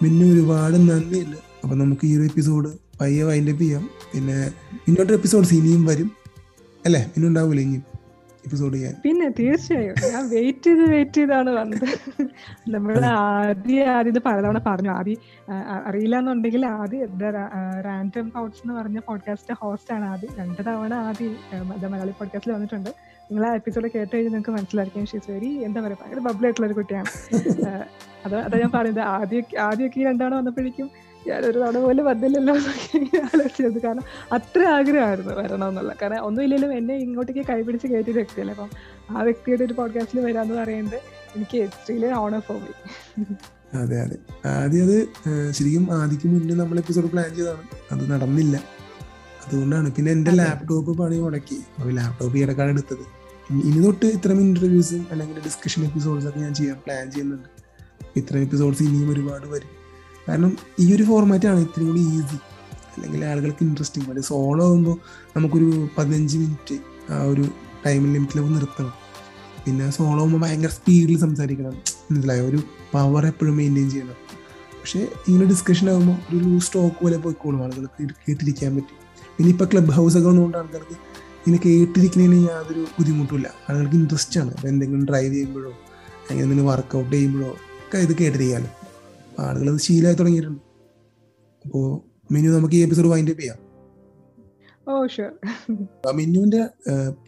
പിന്നെ ഒരുപാട് നന്ദിയുണ്ട്. അപ്പൊ നമുക്ക് ഈ ഒരു എപ്പിസോഡ് പയ്യെ വൈൻഡപ്പ് ചെയ്യാം. പിന്നെ ഇന്നോട്ട് എപ്പിസോഡ് ഇനിയും വരും. അല്ലേ? പിന്നെ ഉണ്ടാവൂല ഇനിയും? എപ്പിസോഡ് ചെയ്യാൻ? പിന്നെ തീർച്ചയായും. ഞാൻ വെയിറ്റ് ചെയ്ത് വെയിറ്റ് ചെയ്താണ് വന്നത്. നമ്മൾ ആദ്യം ആദ്യം ഇത് പലതവണ പറഞ്ഞു. ആദ്യം അറിയില്ല എന്നുണ്ടെങ്കിൽ ആദ്യം റാൻഡം തോട്ട്സ് എന്ന് പറഞ്ഞ പോഡ്കാസ്റ്റ് ഹോസ്റ്റ് ആണ് ആദ്യം. രണ്ട് തവണ ആദ്യം മലയാളി പോഡ്കാസ്റ്റിൽ വന്നിട്ടുണ്ട്. നിങ്ങൾ ആ എപ്പിസോഡ് കേട്ട് കഴിഞ്ഞ് നിങ്ങൾക്ക് മനസ്സിലായിരിക്കും. ഷീസ് വെരി എന്താ പറയുക ഭയങ്കര ബബിൾ ആയിട്ടുള്ള ഒരു കുട്ടിയാണ്. അത് അതാ ഞാൻ പറയുന്നത്. ആദ്യം ആദ്യമൊക്കെ ഈ രണ്ടാണ് വന്നപ്പോഴേക്കും ഞാൻ ഒരു തവണ പോലും വന്നില്ലല്ലോ എന്നൊക്കെ ആലോചിച്ചത്. കാരണം അത്ര ആഗ്രഹമായിരുന്നു വരണം എന്നുള്ള കാരണം ഒന്നുമില്ലെങ്കിലും എന്നെ ഇങ്ങോട്ടേക്ക് കൈപിടിച്ച് കയറ്റിയ വ്യക്തിയല്ലേ. അപ്പം ആ വ്യക്തിയുടെ ഒരു പോഡ്കാസ്റ്റിൽ വരാമെന്ന് പറയുന്നത് എനിക്ക് എക്സ്ട്രീലി ഓണർ ഫോർ മീ അതെ അതെ. ആദ്യം അത് ശരിക്കും ആദ്യക്ക് മുന്നേ നമ്മൾ എപ്പിസോഡ് പ്ലാൻ ചെയ്തതാണ്. അത് നടന്നില്ല. അതുകൊണ്ടാണ്. പിന്നെ എന്റെ ലാപ്ടോപ്പ് പണി മുടക്കി. അപ്പോൾ ലാപ്ടോപ്പ് ഇടക്കാണ് എടുത്തത്. ഇനി- ഇനി തൊട്ട് ഇത്തരം ഇന്റർവ്യൂസും അല്ലെങ്കിൽ ഡിസ്കഷൻ എപ്പിസോഡ്സ് ഒക്കെ ഞാൻ ചെയ്യാൻ പ്ലാൻ ചെയ്യുന്നുണ്ട്. ഇത്തരം എപ്പിസോഡ്സ് ഇനിയും ഒരുപാട് വരും. കാരണം ഈ ഒരു ഫോർമാറ്റാണ് ഇത്തിരി കൂടി ഈസി അല്ലെങ്കിൽ ആളുകൾക്ക് ഇൻട്രസ്റ്റിംഗ് അല്ലെങ്കിൽ സോളോ ആകുമ്പോൾ നമുക്കൊരു പതിനഞ്ച് മിനിറ്റ് ആ ഒരു ടൈം ലിമിറ്റിൽ നിർത്തണം. പിന്നെ സോളോ ആകുമ്പോൾ ഭയങ്കര സ്പീഡിൽ സംസാരിക്കണം. മനസ്സിലായോ? ഒരു പവർ എപ്പോഴും മെയിന്റെയിൻ ചെയ്യണം. പക്ഷേ ഇങ്ങനെ ഡിസ്കഷൻ ആകുമ്പോൾ ഒരു ലൂസ് സ്റ്റോക്ക് പോലെ പോയിക്കോളും ആളുകൾക്ക്. കേട്ടിരിക്കാൻ പറ്റും. പിന്നെ ഇപ്പോൾ ക്ലബ് ഹൗസ് ഒക്കെ വന്നുകൊണ്ട് ആൾക്കാർക്ക് ഇങ്ങനെ കേട്ടിരിക്കുന്നതിന് യാതൊരു ബുദ്ധിമുട്ടില്ല ആളുകൾക്ക് ഇൻട്രസ്റ്റ് ആണ്. എന്തെങ്കിലും ഡ്രൈവ് ചെയ്യുമ്പോഴോ അല്ലെങ്കിൽ എന്തെങ്കിലും വർക്കൗട്ട് ചെയ്യുമ്പോഴോ ഒക്കെ ഇത് കേട്ടിരിക്കാമല്ലോ ആളുകൾ അത് ശീലമായി തുടങ്ങിയിട്ടുണ്ട്. അപ്പോൾ മെനു നമുക്ക് ഈ എപ്പിസോഡ് വൈൻഡ് അപ്പ് ചെയ്യാം. മിന്നുവിന്റെ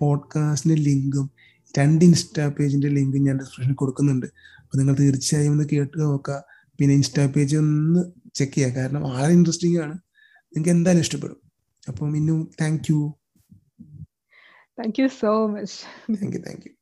പോഡ്കാസ്റ്റിന്റെ ലിങ്കും രണ്ട് ഇൻസ്റ്റാ പേജിന്റെ ലിങ്കും ഞാൻ ഡിസ്ക്രിപ്ഷനിൽ കൊടുക്കുന്നുണ്ട്. അപ്പൊ നിങ്ങൾ തീർച്ചയായും ഒന്ന് കേട്ട് നോക്കുക. പിന്നെ ഇൻസ്റ്റാ പേജ് ഒന്ന് ചെക്ക് ചെയ്യുക. കാരണം വളരെ ഇൻട്രസ്റ്റിംഗ് ആണ്. നിങ്ങൾക്ക് എന്തായാലും ഇഷ്ടപ്പെടും. അപ്പോൾ Minnu thank you thank you so much thank you thank you